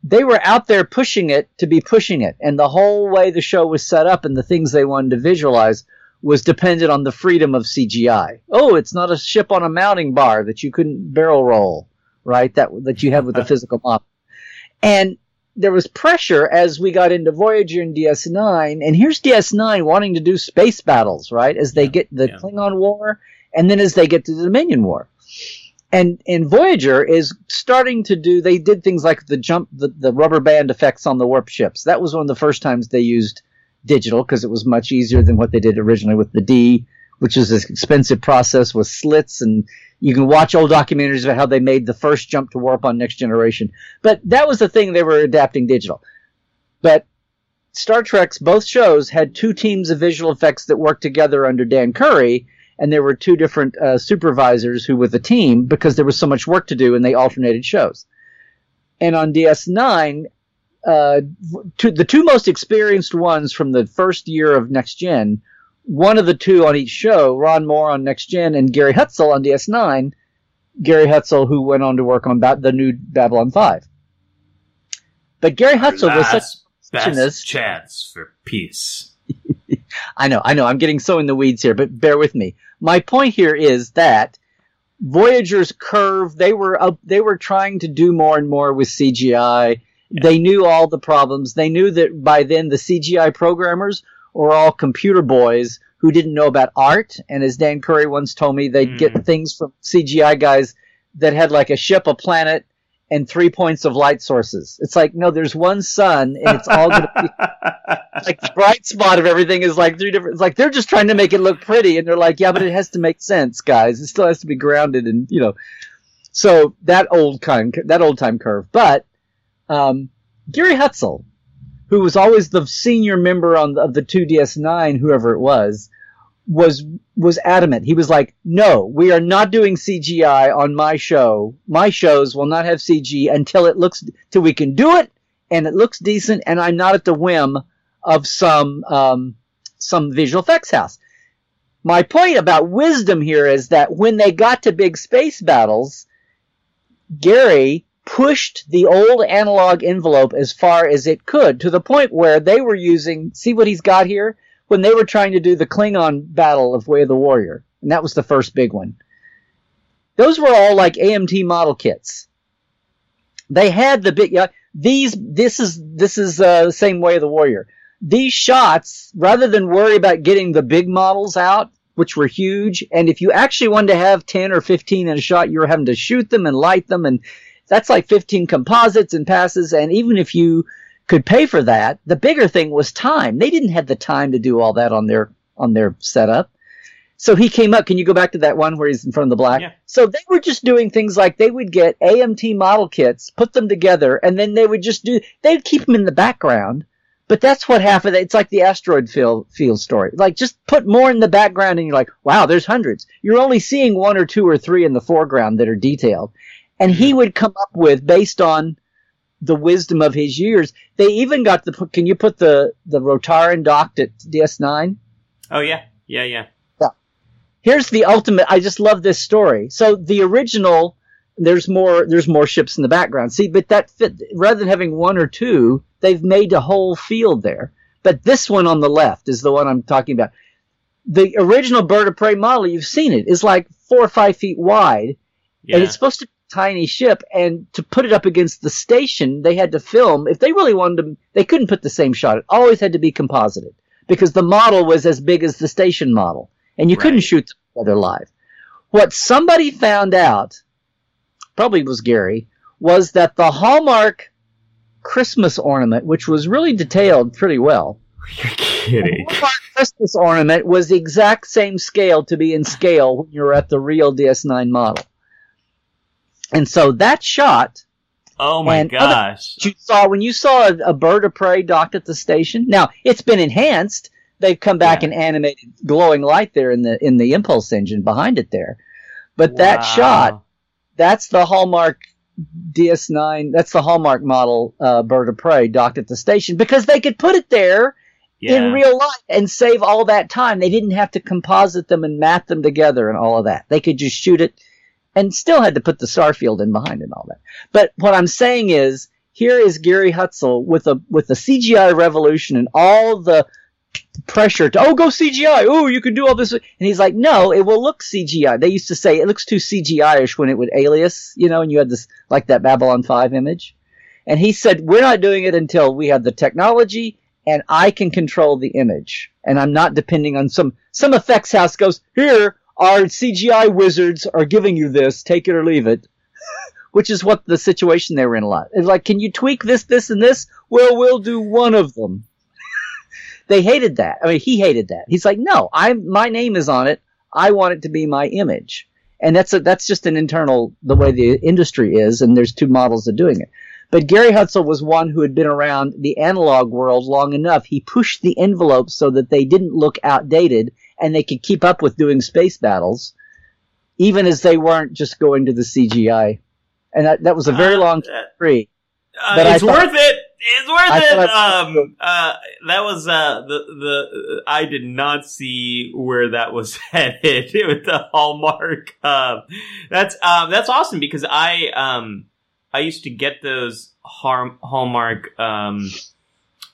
they were out there pushing it to be pushing it. And the whole way the show was set up and the things they wanted to visualize was dependent on the freedom of CGI. Oh, it's not a ship on a mounting bar that you couldn't barrel roll right? That that you have with the uh-huh. physical model. And there was pressure as we got into Voyager and DS9, and here's DS9 wanting to do space battles, right? As they get the yeah. Klingon War, and then as they get to the Dominion War. And and Voyager is starting to do. They did things like the jump, the, the rubber band effects on the warp ships. That was one of the first times they used digital because it was much easier than what they did originally with the D, which is this expensive process with slits and you can watch old documentaries about how they made the first jump to warp on Next Generation. But that was the thing they were adapting digital. But Star Trek's both shows had two teams of visual effects that worked together under Dan Curry, and there were two different uh, supervisors who were the team because there was so much work to do and they alternated shows. And on DS9, uh, the two most experienced ones from the first year of Next Gen one of the two on each show, Ron Moore on Next Gen and Gary Hutzel on DS9, Gary Hutzel, who went on to work on ba- the new Babylon 5. But Gary Hutzel was such best chance for peace. I know, I know, I'm getting so in the weeds here, but bear with me. My point here is that Voyager's curve, they were up, they were trying to do more and more with CGI. Yeah. They knew all the problems. They knew that by then the CGI programmers were all computer boys who didn't know about art. And as Dan Curry once told me, they'd mm. get things from CGI guys that had like a ship, a planet, and three points of light sources. It's like, no, there's one sun and it's all going to be like the bright spot of everything is like three different, it's like they're just trying to make it look pretty. And they're like, yeah, but it has to make sense, guys. It still has to be grounded and, you know, so that old kind, that old time curve. But, um, Gary Hutzel, who was always the senior member on of the 2DS9, whoever it was, was was adamant. He was like, "No, we are not doing CGI on my show. My shows will not have CG until it looks till we can do it and it looks decent, and I'm not at the whim of some um, some visual effects house." My point about wisdom here is that when they got to big space battles, Gary pushed the old analog envelope as far as it could to the point where they were using. See what he's got here when they were trying to do the Klingon battle of Way of the Warrior, and that was the first big one. Those were all like AMT model kits. They had the big uh, these. This is this is uh, the same Way of the Warrior. These shots, rather than worry about getting the big models out, which were huge, and if you actually wanted to have ten or fifteen in a shot, you were having to shoot them and light them, and that's like fifteen composites and passes. And even if you could pay for that. The bigger thing was time. They didn't have the time to do all that on their on their setup. So he came up. Can you go back to that one where he's in front of the black? Yeah. So they were just doing things like they would get AMT model kits, put them together, and then they would just do. They'd keep them in the background. But that's what half of it. It's like the asteroid field, field story. Like just put more in the background, and you're like, wow, there's hundreds. You're only seeing one or two or three in the foreground that are detailed. And he would come up with based on the wisdom of his years. They even got the. Can you put the the Rotarran docked at DS9? Oh yeah, yeah, yeah. Yeah. Here's the ultimate. I just love this story. So the original, there's more. There's more ships in the background. See, but that fit. Rather than having one or two, they've made a whole field there. But this one on the left is the one I'm talking about. The original bird of prey model, you've seen it, is like four or five feet wide, yeah. and it's supposed to tiny ship and to put it up against the station they had to film if they really wanted to they couldn't put the same shot it always had to be composited because the model was as big as the station model and you right. couldn't shoot together live what somebody found out probably was gary was that the hallmark christmas ornament which was really detailed pretty well you're kidding. The Christmas ornament was the exact same scale to be in scale when you're at the real DS9 model. And so that shot. Oh my gosh! you saw when you saw a, a, bird of prey docked at the station. Now it's been enhanced. They've come back yeah. and animated glowing light there in the in the impulse engine behind it there. But wow. that shot, that's the Hallmark DS9. That's the Hallmark model uh, bird of prey docked at the station because they could put it there yeah. in real life and save all that time. They didn't have to composite them and mat them together and all of that. They could just shoot it and still had to put the Starfield in behind and all that. But what I'm saying is, here is Gary Hutzel with a with the CGI revolution and all the pressure to oh go CGI oh you can do all this. And he's like no it will look CGI they used to say it looks too CGI-ish when it would alias you know and you had this like that Babylon 5 image. And he said we're not doing it until we have the technology and I can control the image. And I'm not depending on some some effects house goes here our CGI wizards are giving you this, take it or leave it. Which is what the situation they were in a lot. It's like, can you tweak this, this, and this? Well, we'll do one of them. they hated that. I mean, he hated that. He's like, no, I, my name is on it. I want it to be my image. And that's a, that's just an internal, the way the industry is, and there's two models of doing it. But Gary Hutzel was one who had been around the analog world long enough. He pushed the envelope so that they didn't look outdated and they could keep up with doing space battles, even as they weren't just going to the CGI. And that, that was a very uh, long tree. Uh, it's thought, worth it. It's worth it. Um, uh, that was uh, the the I did not see where that was headed with the Hallmark. Uh, that's um, that's awesome because I um, I used to get those Hallmark um,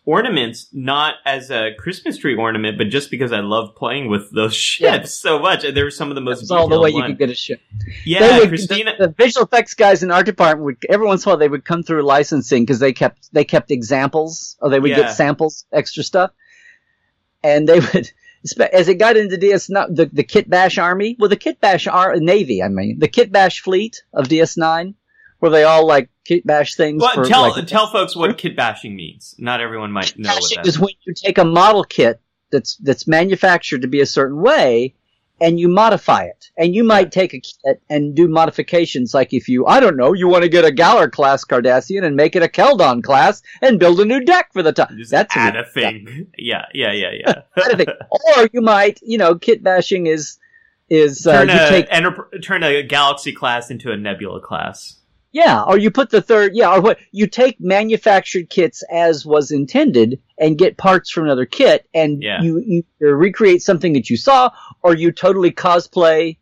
ornaments not as a Christmas tree ornament, but just because I love playing with those ships yeah. so much. And they were some of the most. That's all the way one. you could get a ship. Yeah, would, Christina. The, the, visual effects guys in art department would every once in a while they would come through licensing because they kept they kept examples or they would yeah. get samples, extra stuff, and they would. As it got into DS, the the Kit Bash Army, well, the Kitbash Ar- Navy, I mean, the Kitbash Fleet of DS9, where they all like kit bash things. Well, for, tell like, tell folks what kit bashing means. Not everyone might know what that is. When you take a model kit that's that's manufactured to be a certain way, and you modify it, and you might take a kit and do modifications. Like if you, I don't know, you want to get a Galor class Cardassian and make it a Keldon class and build a new deck for the time. Just that's add a, a thing. Yeah, yeah, yeah, yeah. or you might, you know, kit bashing is is uh, turn, a, take, enter- turn a galaxy class into a nebula class. Yeah, or you put the third, yeah, or what you take manufactured kits as was intended and get parts from another kit, and yeah. you, you recreate something that you saw, or you totally cosplay,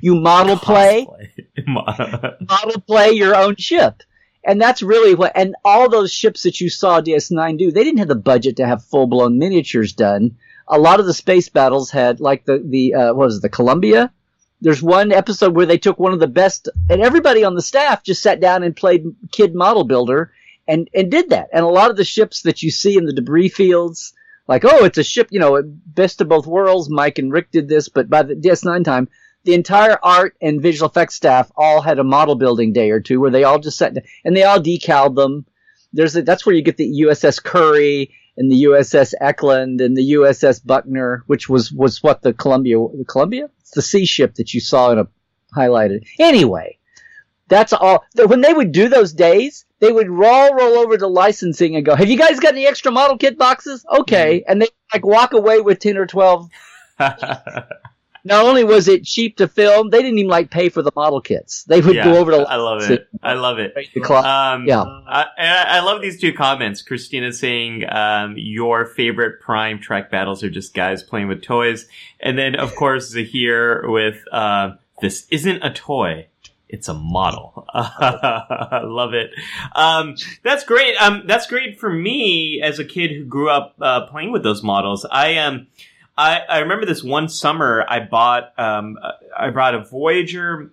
you model play, model play your own ship, and that's really what. And all those ships that you saw DS9 do, they didn't have the budget to have full blown miniatures done. A lot of the space battles had, like the the uh, what was it, the Columbia there's one episode where they took one of the best, and everybody on the staff just sat down and played Kid Model Builder and, and did that. And a lot of the ships that you see in the debris fields, like, oh, it's a ship, you know, best of both worlds. Mike and Rick did this, but by the DS9 time, the entire art and visual effects staff all had a model building day or two where they all just sat down and they all decaled them. There's a, that's where you get the USS Curry and the USS Eklund and the USS Buckner, which was, was what the Columbia, the Columbia? The sea ship that you saw in a highlighted. Anyway, that's all. When they would do those days, they would roll roll over to licensing and go, "Have you guys got any extra model kit boxes?" Okay, mm-hmm. and they like walk away with ten or twelve. Not only was it cheap to film, they didn't even like pay for the model kits. They would yeah, go over to. I love it. I love it. Um, yeah, I, I, love these two comments. Christina saying um, your favorite Prime Trek battles are just guys playing with toys, and then of course Zahir with uh, this isn't a toy it's a model. I love it. Um, that's great. Um, that's great for me as a kid who grew up uh, playing with those models. I am. I, I remember this one summer I bought um, I brought a Voyager,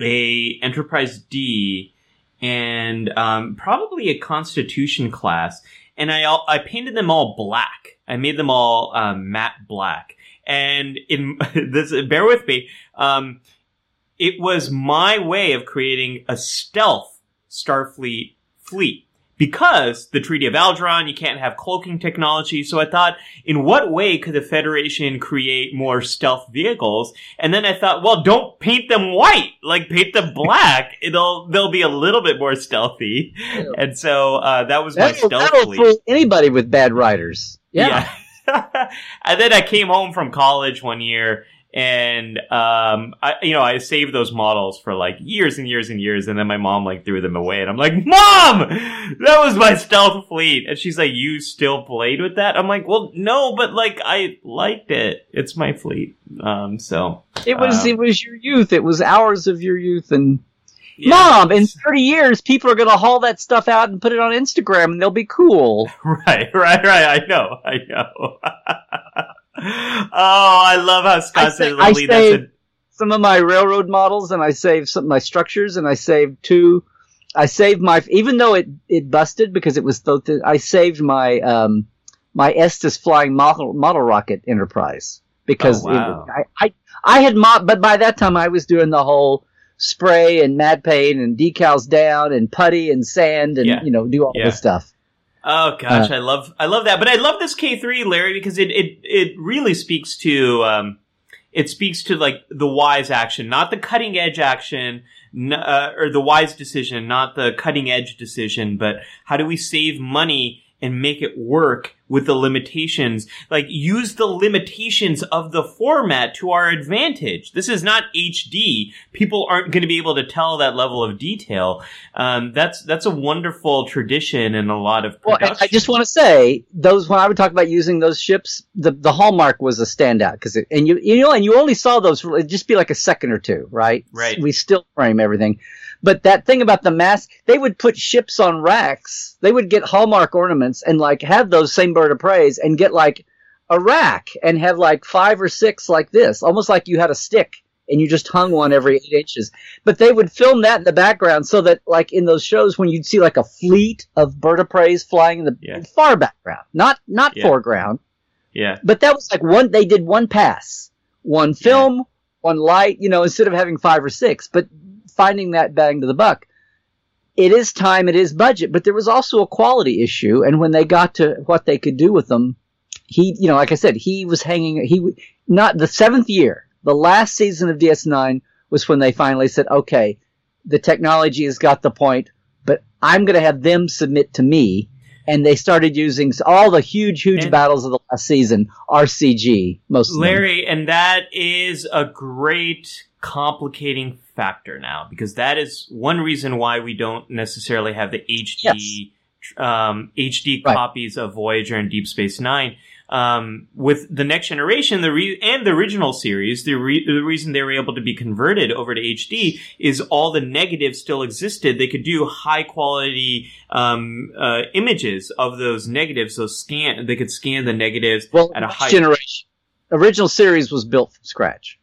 a Enterprise D, and um, probably a Constitution class, and I I painted them all black. I made them all um, matte black, and in this bear with me, um, it was my way of creating a stealth Starfleet fleet because the Treaty of Algeron, you can't have cloaking technology. So I thought, in what way could the Federation create more stealth vehicles? And then I thought, well, don't paint them white, like paint them black. It'll they'll be a little bit more stealthy. And so uh, that was that'll, my stealth that'll fool anybody with bad riders. Yeah. yeah. and then I came home from college one year and um I you know I saved those models for like years and years and years and then my mom like threw them away and I'm like mom that was my stealth fleet and she's like you still played with that I'm like well no but like I liked it it's my fleet um so it was um, it was your youth it was hours of your youth and yeah, Mom, in 30 years, people are going to haul that stuff out and put it on Instagram and they'll be cool. Right, right, right. I know, I know. oh, I love how Scott said. That's a... some of my railroad models, and I saved some of my structures, and I saved two. I saved my, even though it it busted because it was so I saved my um my Estes flying model model rocket Enterprise because oh, wow. it, I, I I had mod, but by that time I was doing the whole spray and mad paint and decals down and putty and sand and yeah. you know do all yeah. this stuff. Oh gosh, uh, I love I love that. But I love this K three, Larry, because it it it really speaks to um, it speaks to like the wise action, not the cutting edge action, uh, or the wise decision, not the cutting edge decision, but how do we save money and make it work with the limitations. Like use the limitations of the format to our advantage. This is not HD. People aren't going to be able to tell that level of detail. Um, that's that's a wonderful tradition in a lot of well, I just want to say those when I would talk about using those ships, the the hallmark was a standout because and you you know and you only saw those it'd just be like a second or two, right? Right. We still frame everything. But that thing about the mask, they would put ships on racks. They would get Hallmark ornaments and like have those same bird of prey and get like a rack and have like five or six like this, almost like you had a stick and you just hung one every eight inches. But they would film that in the background so that like in those shows when you'd see like a fleet of bird of prey flying in the Yeah. far background, not not Yeah. foreground. yeah. But that was like one. They did one pass, one film, one light. You know, instead of having five or six. But finding that bang to the buck, it is time. It is budget. But there was also a quality issue. And when they got to what they could do with them, he, you know, like I said, he was hanging. He not the seventh year. The last season of DS9 was when they finally said, okay, the technology has got the point, but I'm going to have them submit to me. And they started using all the huge, huge And- battles of the last season, RCG, most of. Larry, and that is a great complicating factor now because that is one reason why we don't necessarily have the HD um, HD Right. copies of Voyager and Deep Space Nine. Um, with the next generation, the re- and the original series, the, re- the reason they were able to be converted over to HD is all the negatives still existed. They could do high quality um, uh, images of those negatives. So scan, they could scan the negatives Well, at a high generation. Original series was built from scratch.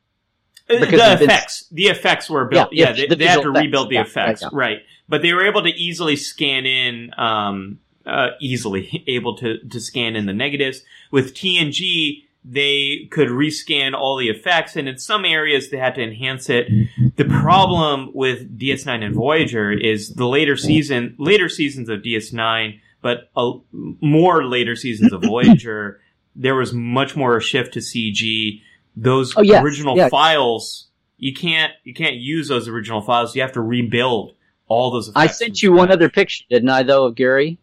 The it's been- effects, the effects were built. Yeah, Yeah, the- they, the they had to visual rebuild the effects. Yeah, effects, yeah, right? But they were able to easily scan in, um, uh, easily able to to scan in the negatives. With TNG, they could rescan all the effects, and in some areas they had to enhance it. The problem with DS9 and Voyager is the later season, later seasons of DS9, but uh, more later seasons of Voyager. There was much more a shift to CG. Those Oh, yes, original yeah. files, you can't you can't use those original files. You have to rebuild all those. I sent you one other picture, didn't I, though, of Gary?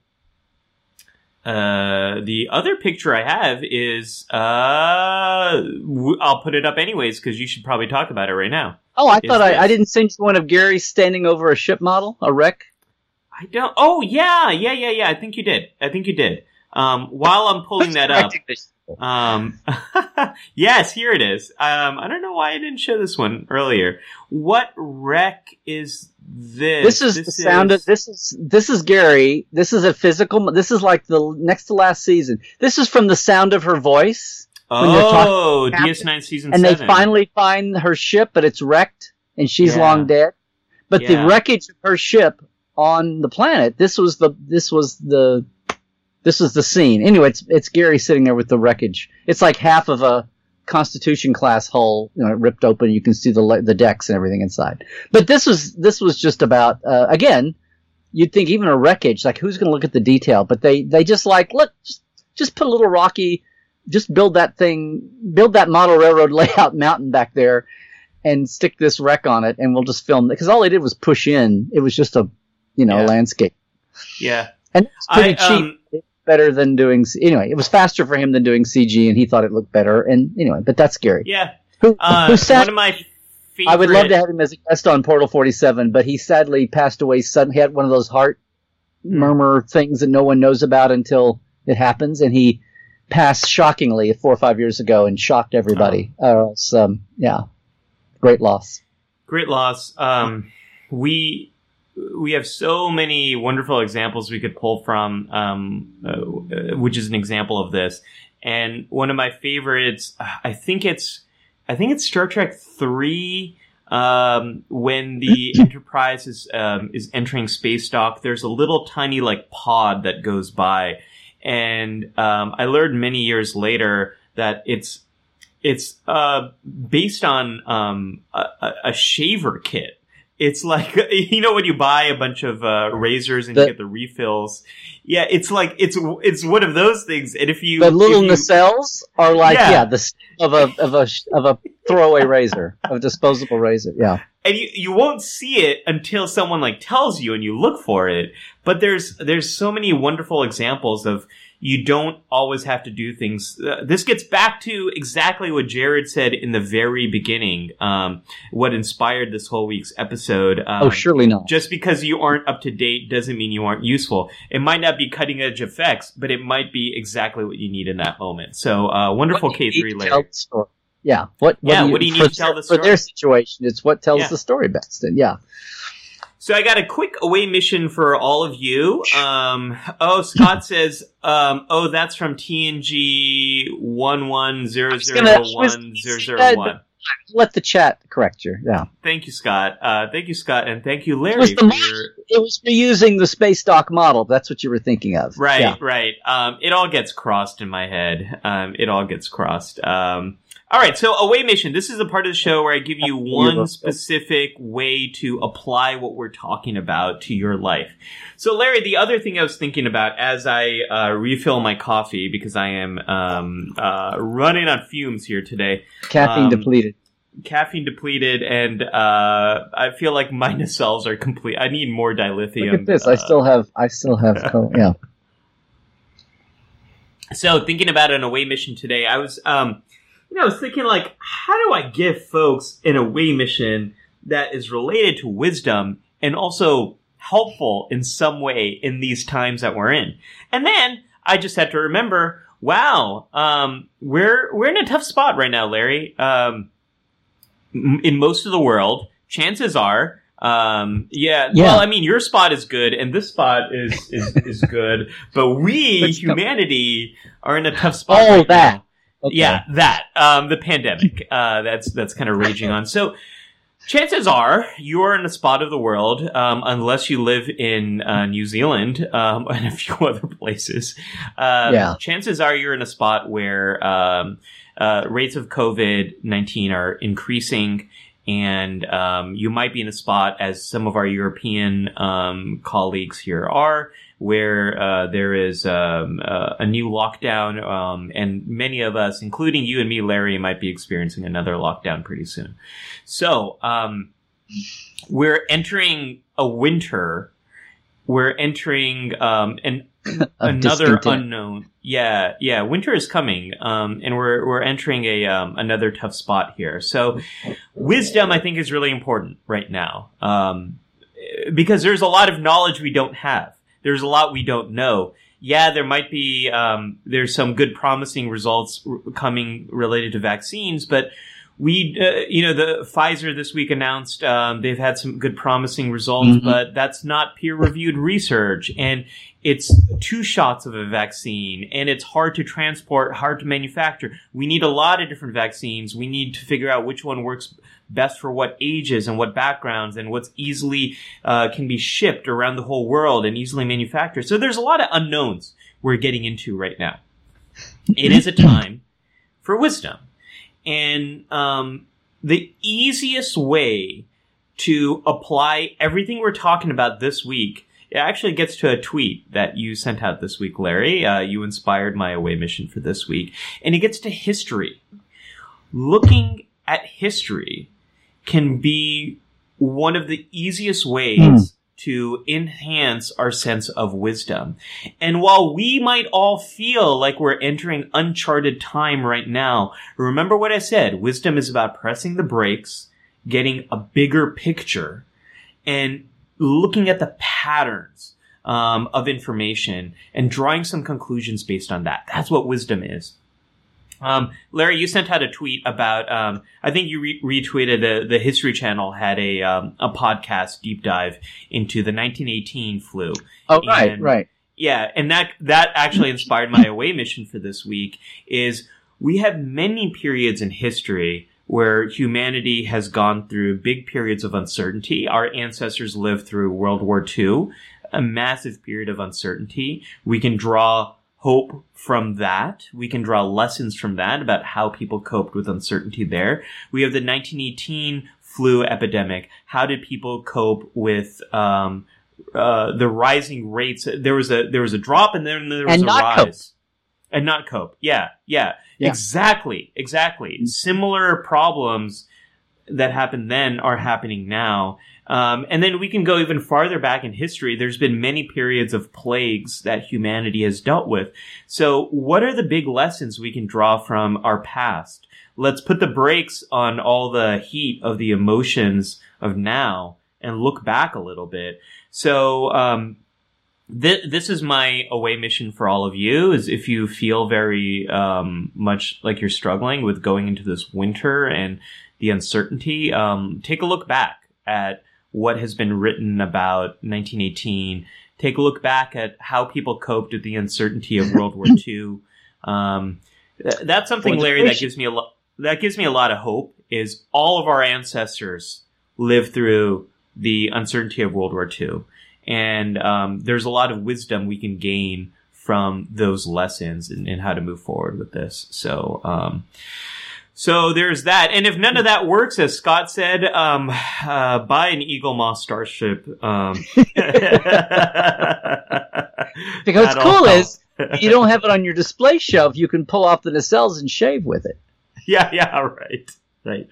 Uh, the other picture I have is uh, w- I'll put it up anyways because you should probably talk about it right now. Oh, I Is thought I, I didn't send you one of Gary standing over a ship model, a wreck. I don't. Oh yeah, yeah, yeah, yeah. I think you did. I think you did. Um, while I'm pulling that up, um, yes, here it is. Um, I don't know why I didn't show this one earlier. What wreck is this? This is the sound of this is this is Gary. This is a physical. This is like the next to last season. This is from the sound of her voice, Oh, DS9 season and seven. they finally find her ship, but it's wrecked, and she's Yeah. long dead. But Yeah. the wreckage of her ship on the planet. This was the this was the this was the scene. Anyway, it's it's Gary sitting there with the wreckage. It's like half of a Constitution class hull, you know, ripped open. You can see the the decks and everything inside. But this was this was just about uh, again. You'd think even a wreckage, like who's going to look at the detail? But they they just like look, just, just put a little rocky, just build that thing, build that model railroad layout mountain back there, and stick this wreck on it, and we'll just film it. Because all they did was push in. It was just a you know Yeah. landscape, Yeah. and it's pretty I, cheap um, better than doing. Anyway, it was faster for him than doing CG, and he thought it looked better. And anyway, but that's scary. Yeah. Who, Uh, who sad- one of my favorite. I would love to have him as a guest on Portal 47, but he sadly passed away suddenly. He had one of those heart Hmm. murmur things that no one knows about until it happens, and he passed shockingly four or five years ago and shocked everybody. Oh. Uh, it's, um, yeah, great loss. Great loss. Um, we we have so many wonderful examples we could pull from, um, uh, which is an example of this. And one of my favorites, I think it's, I think it's Star Trek three. Um, when the Enterprise is um, is entering space dock, there's a little tiny like pod that goes by, and um, I learned many years later that it's it's uh, based on um, a- a shaver kit. It's like you know when you buy a bunch of uh, razors and The- you get the refills. Yeah, it's like it's it's one of those things. And if you The little you- nacelles are like, Yeah. yeah, the of a of a of a throwaway razor, of a disposable razor. Yeah, and you, you won't see it until someone like tells you and you look for it. But there's, there's so many wonderful examples of you don't always have to do things. Uh, this gets back to exactly what Jared said in the very beginning, um, what inspired this whole week's episode. Um, oh, surely not. Just because you aren't up to date doesn't mean you aren't useful. It might not be cutting edge effects, but it might be exactly what you need in that moment. So, uh, wonderful K3 layer. Yeah. What, what yeah, do you, what do you need for, to tell the story? For their situation, it's what tells Yeah. the story best. And yeah. So I got a quick away mission for all of you. Um, oh, Scott says, um, oh, that's from TNG one one zero zero one zero zero one. Let the chat correct you. Yeah. Thank you, Scott. Uh, thank you, Scott, and thank you, Larry. It was the for your It was reusing the space dock model. That's what you were thinking of. Right, Yeah. right. Um, it all gets crossed in my head. Um, it all gets crossed. Um, all right. So away mission. This is a part of the show where I give you one specific way to apply what we're talking about to your life. So Larry, the other thing I was thinking about as I uh, refill my coffee because I am um, uh, running on fumes here today Caffeine Um, depleted. caffeine depleted, and uh, I feel like my nacelles are complete. I need more dilithium. Look at this. I Uh, still have. I still have. Co- yeah. So thinking about an away mission today, I was, um, you know, I was thinking like, how do I give folks an away mission that is related to wisdom and also helpful in some way in these times that we're in? And then I just had to remember, wow, um, we're we're in a tough spot right now, Larry. Um, in most of the world, chances are. Um, yeah, Yeah. Well, I mean, your spot is good, and this spot is is, is good, but we, But humanity, are in a tough spot. Oh, right that. now. Okay. Yeah, that. Um, the pandemic. Uh, that's that's kind of raging on. So, chances are you are in a spot of the world, um, unless you live in uh, New Zealand um, and a few other places. Um, Yeah. Chances are you're in a spot where um, uh, rates of COVID nineteen are increasing. And um, you might be in a spot, as some of our European um, colleagues here are, where uh, there is um, uh, a new lockdown, um, and many of us, including you and me, Larry, might be experiencing another lockdown pretty soon. So um, we're entering a winter. We're entering um, an another unknown. Yeah, yeah. Winter is coming, um, and we're we're entering a um, another tough spot here. So, wisdom, I think, is really important right now, um, because there's a lot of knowledge we don't have. There's a lot we don't know. Yeah, there might be um, there's some good, promising results r- coming related to vaccines, but we, uh, you know, the Pfizer this week announced um, they've had some good, promising results, Mhm. but that's not peer-reviewed research, and it's two shots of a vaccine, and it's hard to transport, hard to manufacture. We need a lot of different vaccines. We need to figure out which one works best for what ages and what backgrounds, and what's easily uh, can be shipped around the whole world and easily manufactured. So there's a lot of unknowns we're getting into right now. It is a time for wisdom. And um, the easiest way to apply everything we're talking about this week, it actually gets to a tweet that you sent out this week, Larry. Uh, you inspired my away mission for this week. And it gets to history. Looking at history can be one of the easiest ways Hmm. to enhance our sense of wisdom. And while we might all feel like we're entering uncharted time right now, remember what I said. Wisdom is about pressing the brakes, getting a bigger picture, and looking at the patterns um, of information and drawing some conclusions based on that. That's what wisdom is. Um, Larry, you sent out a tweet about. Um, I think you re- retweeted the the History Channel had a um, a podcast deep dive into the 1918 flu. Oh, right, And- right. Yeah, and that that actually inspired my away mission for this week. Is we have many periods in history where humanity has gone through big periods of uncertainty. Our ancestors lived through World War II, a massive period of uncertainty. We can draw hope from that. We can draw lessons from that about how people coped with uncertainty there. We have the 1918 flu epidemic. How did people cope with um, uh, the rising rates? There was a there was a drop, and then there was And a not rise. cope. And not cope. Yeah, yeah, Yeah. exactly, exactly. Similar problems that happened then are happening now. Um, and then we can go even farther back in history. There's been many periods of plagues that humanity has dealt with. So what are the big lessons we can draw from our past? Let's put the brakes on all the heat of the emotions of now and look back a little bit. So, um, th- this is my away mission for all of you is if you feel very um, much like you're struggling with going into this winter and the uncertainty um, take a look back at what has been written about 1918 take a look back at how people coped with the uncertainty of world war ii um, th- that's something larry that gives me a lot that gives me a lot of hope is all of our ancestors lived through the uncertainty of world war ii and um, there's a lot of wisdom we can gain from those lessons and, and how to move forward with this. So, um, so there's that. And if none of that works, as Scott said, um, uh, buy an Eaglemoss Starship. Um, because what's cool is you don't have it on your display shelf. You can pull off the nacelles and shave with it. Yeah, yeah, right right.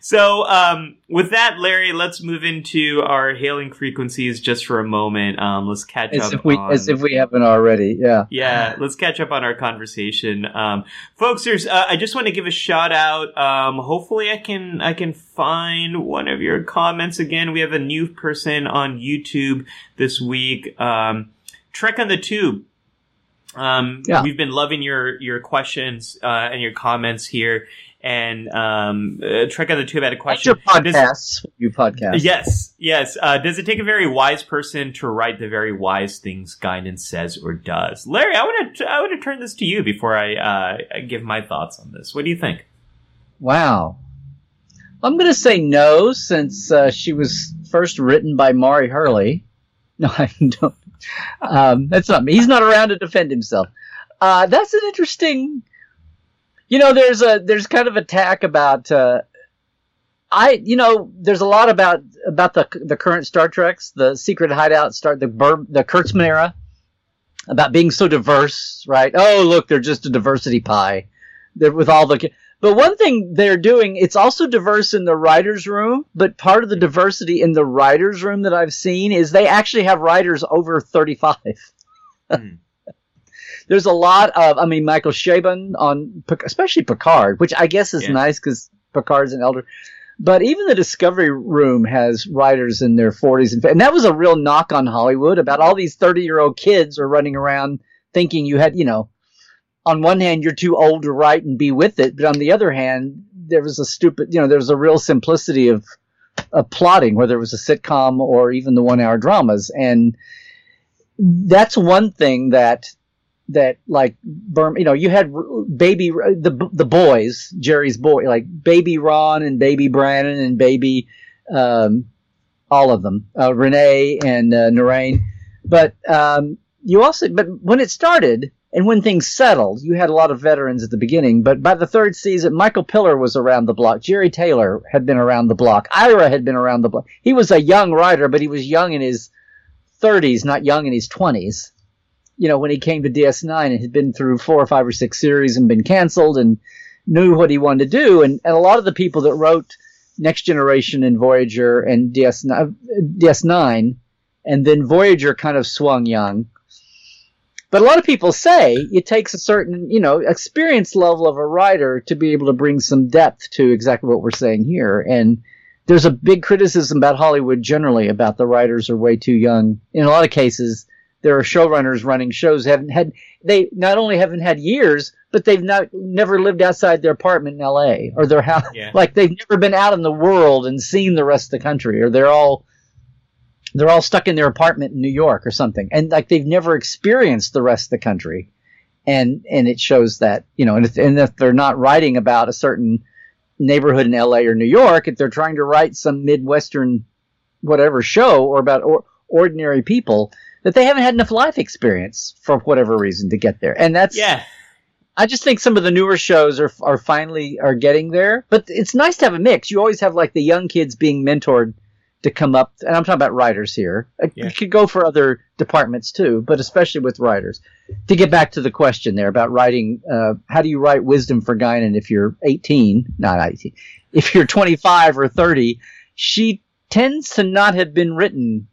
So, um, with that, Larry, let's move into our hailing frequencies just for a moment. Um, let's catch as up. If we, on, as if we haven't already. Yeah. Yeah. Let's catch up on our conversation. Um, folks, there's, uh, I just want to give a shout out. Um, hopefully I can, I can find one of your comments again. We have a new person on YouTube this week. Um, Trek on the Tube. Um, yeah. we've been loving your, your questions, uh, and your comments here. And um, uh, Trek on the Tube had a question. your podcasts. Does, you podcast. Yes, yes. Uh, does it take a very wise person to write the very wise things Guinan says or does? Larry, I want to I want to turn this to you before I uh, give my thoughts on this. What do you think? Wow, I'm going to say no, since uh, she was first written by Mari Hurley. No, I don't. Um, that's not me. He's not around to defend himself. Uh, that's an interesting you know, there's a there's kind of attack about. Uh, I you know there's a lot about about the the current Star Treks, the Secret Hideout, start the Bur- the Kurtzman era, about being so diverse, right? Oh, look, they're just a diversity pie. They're with all the. But one thing they're doing, it's also diverse in the writers' room. But part of the diversity in the writers' room that I've seen is they actually have writers over thirty-five. Mm there's a lot of, I mean, Michael Chabon on, especially Picard, which I guess is yeah. nice because Picard's an elder. But even the Discovery Room has writers in their 40s, and, and that was a real knock on Hollywood about all these 30 year old kids are running around thinking you had, you know, on one hand you're too old to write and be with it, but on the other hand there was a stupid, you know, there was a real simplicity of, of plotting, whether it was a sitcom or even the one hour dramas, and that's one thing that that like Burm, you know, you had baby the the boys, Jerry's boy, like baby Ron and baby Brannon and baby um, all of them, uh, Renee and uh, Naren. But um, you also, but when it started and when things settled, you had a lot of veterans at the beginning. But by the third season, Michael Piller was around the block. Jeri Taylor had been around the block. Ira had been around the block. He was a young writer, but he was young in his 30s, not young in his 20s you know, when he came to DS9 and had been through four or five or six series and been canceled and knew what he wanted to do. And, and a lot of the people that wrote Next Generation and Voyager and DS9, uh, DS9 and then Voyager kind of swung young. But a lot of people say it takes a certain, you know, experience level of a writer to be able to bring some depth to exactly what we're saying here. And there's a big criticism about Hollywood generally about the writers are way too young. In a lot of cases, there are showrunners running shows haven't had they not only haven't had years, but they've not never lived outside their apartment in L.A. or their house. Yeah. Like they've never been out in the world and seen the rest of the country, or they're all they're all stuck in their apartment in New York or something, and like they've never experienced the rest of the country. And and it shows that you know, and if, and if they're not writing about a certain neighborhood in L.A. or New York, if they're trying to write some midwestern whatever show or about or, ordinary people that they haven't had enough life experience for whatever reason to get there. And that's yeah. I just think some of the newer shows are are finally are getting there, but it's nice to have a mix. You always have like the young kids being mentored to come up, and I'm talking about writers here. It, Yeah. it could go for other departments too, but especially with writers. To get back to the question there about writing, uh, how do you write wisdom for Guinan if you're 18, not 18, if you're 25 or 30? She tends to not have been written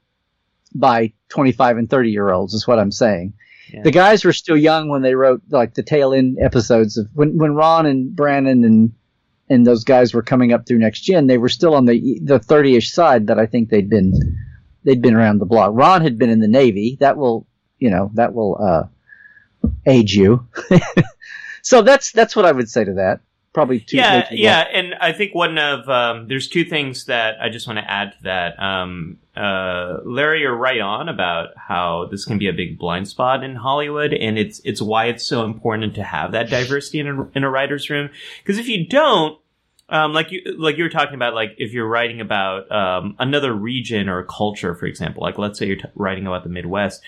by 25 and 30 year olds, is what I'm saying. Yeah. The guys were still young when they wrote like the tail end episodes of when, when Ron and Brannon and and those guys were coming up through next gen, they were still on the the 30ish side that I think they'd been they'd been around the block. Ron had been in the Navy. That will, you know, that will uh, age you. so that's that's what I would say to that. Probably way yeah, yeah, and I think one of um, there's two things that I just want to add to that. Um, uh, Larry, you're right on about how this can be a big blind spot in Hollywood, and it's it's why it's so important to have that diversity in a, in a writer's room. Because if you don't, um, like you like you were talking about, like if you're writing about um, another region or a culture, for example, like let's say you're t- writing about the Midwest.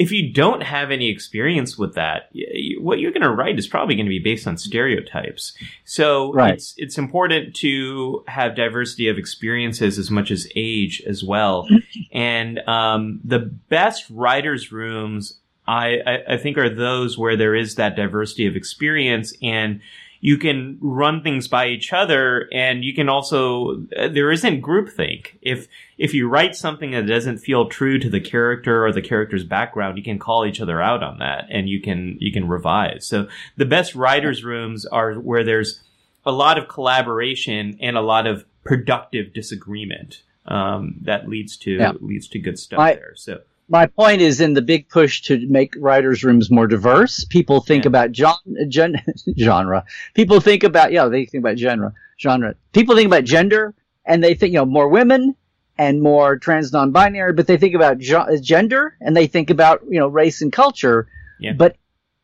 If you don't have any experience with that, what you're going to write is probably going to be based on stereotypes. So Right. it's it's important to have diversity of experiences as much as age as well. and um, the best writers' rooms, I, I I think, are those where there is that diversity of experience and you can run things by each other and you can also uh, there isn't groupthink. If if you write something that doesn't feel true to the character or the character's background you can call each other out on that and you can you can revise. So the best writers rooms are where there's a lot of collaboration and a lot of productive disagreement um, that leads to Yeah. leads to good stuff I- there. So my point is in the big push to make writers' rooms more diverse. People think Yeah. about gen, gen, genre. People think about yeah, they think about genre. Genre. People think about gender, and they think you know more women and more trans non-binary, but they think about ge- gender and they think about you know race and culture. Yeah. But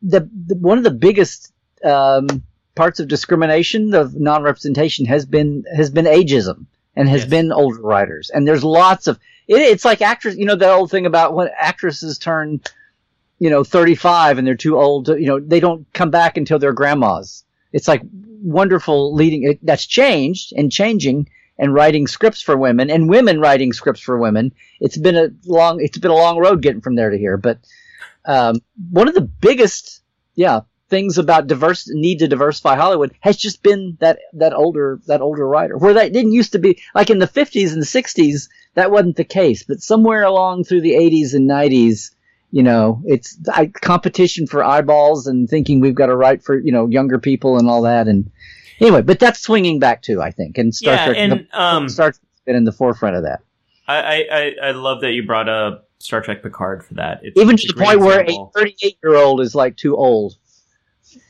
the, the one of the biggest um, parts of discrimination of non-representation has been has been ageism and has Yes. been older writers. And there's lots of it, it's like actors, you know, that old thing about when actresses turn, you know, 35 and they're too old to, you know, they don't come back until they're grandmas. It's like wonderful leading. It, that's changed and changing and writing scripts for women and women writing scripts for women. It's been a long, it's been a long road getting from there to here. But, um, one of the biggest, yeah, things about diverse need to diversify Hollywood has just been that that older that older writer. Where that didn't used to be like in the 50s and 60s that wasn't the case. But somewhere along through the 80s and 90s you know it's I, competition for eyeballs and thinking we've got to write for you know younger people and all that. And anyway but that's swinging back too I think. And Star yeah Trek and the, um Star Trek's been in the forefront of that. I, I, I- love that you brought up Star Trek Picard for that. It's even to the point where a 38 year old is like too old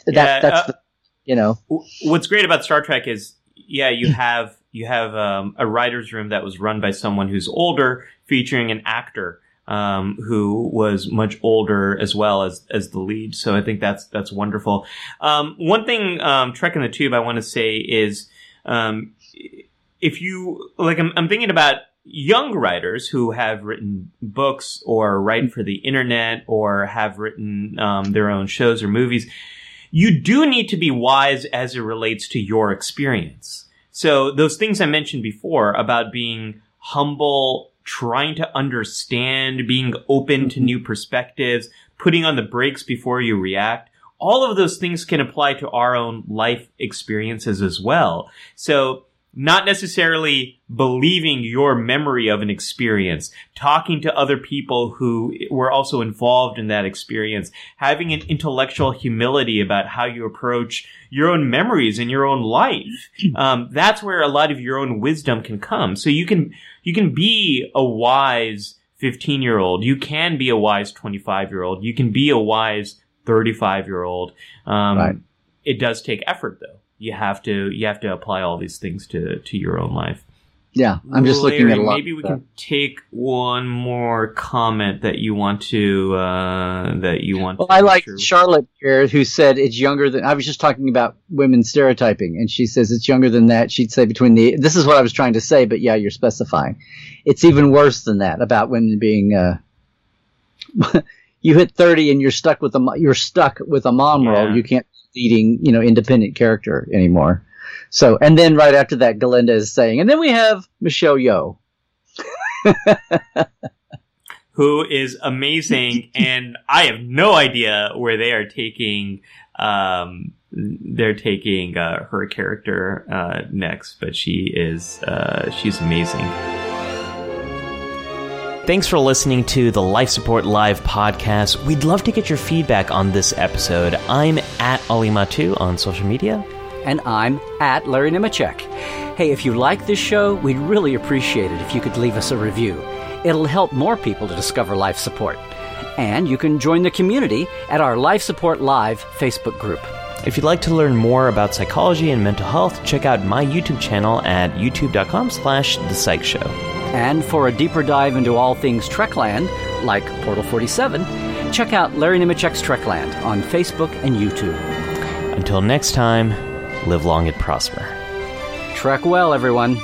that Yeah, that's uh, the, you know What's great about Star Trek is, yeah, you have you have um, a writers' room that was run by someone who's older, featuring an actor um, who was much older as well as as the lead. So I think that's that's wonderful. Um, one thing, um, Trek in the Tube, I want to say is, um, if you like, I'm, I'm thinking about young writers who have written books or write for the internet or have written um, their own shows or movies you do need to be wise as it relates to your experience. So those things I mentioned before about being humble, trying to understand, being open to mm-hmm. new perspectives, putting on the brakes before you react, all of those things can apply to our own life experiences as well. So not necessarily believing your memory of an experience, talking to other people who were also involved in that experience, having an intellectual humility about how you approach your own memories in your own life. Um, that's where a lot of your own wisdom can come. So you can, you can be a wise 15 year old. You can be a wise 25 year old. You can be a wise 35 year old. Um, Right. it does take effort though. You have to, you have to apply all these things to, to your own life. yeah I'm just looking at a lot Maybe we can take one more comment that you want to uh, that you want. Well, I like through. Charlotte here, who said it's younger than. I was just talking about women stereotyping, and she says it's younger than that. She'd say between the. This is what I was trying to say, but yeah, you're specifying. It's even worse than that about women being. Uh, you hit 30 and you're stuck with a you're stuck with a mom Yeah. role. You can't leading you know independent character anymore. So and then right after that, Galinda is saying, and then we have Michelle Yeoh. who is amazing, and I have no idea where they are taking. Um, they're taking uh, her character uh, next, but she is uh, she's amazing. Thanks for listening to the Life Support Live podcast. We'd love to get your feedback on this episode. I'm at Ali Mattu on social media. And I'm at Larry Nemecek. Hey, if you like this show, we'd really appreciate it if you could leave us a review. It'll help more people to discover life support. And you can join the community at our Life Support Live Facebook group. If you'd like to learn more about psychology and mental health, check out my YouTube channel at youtube.com slash the psych show. And for a deeper dive into all things Trekland, like Portal 47, check out Larry Nemecek's Trekland on Facebook and YouTube. Until next time, live long and prosper. Trek well, everyone.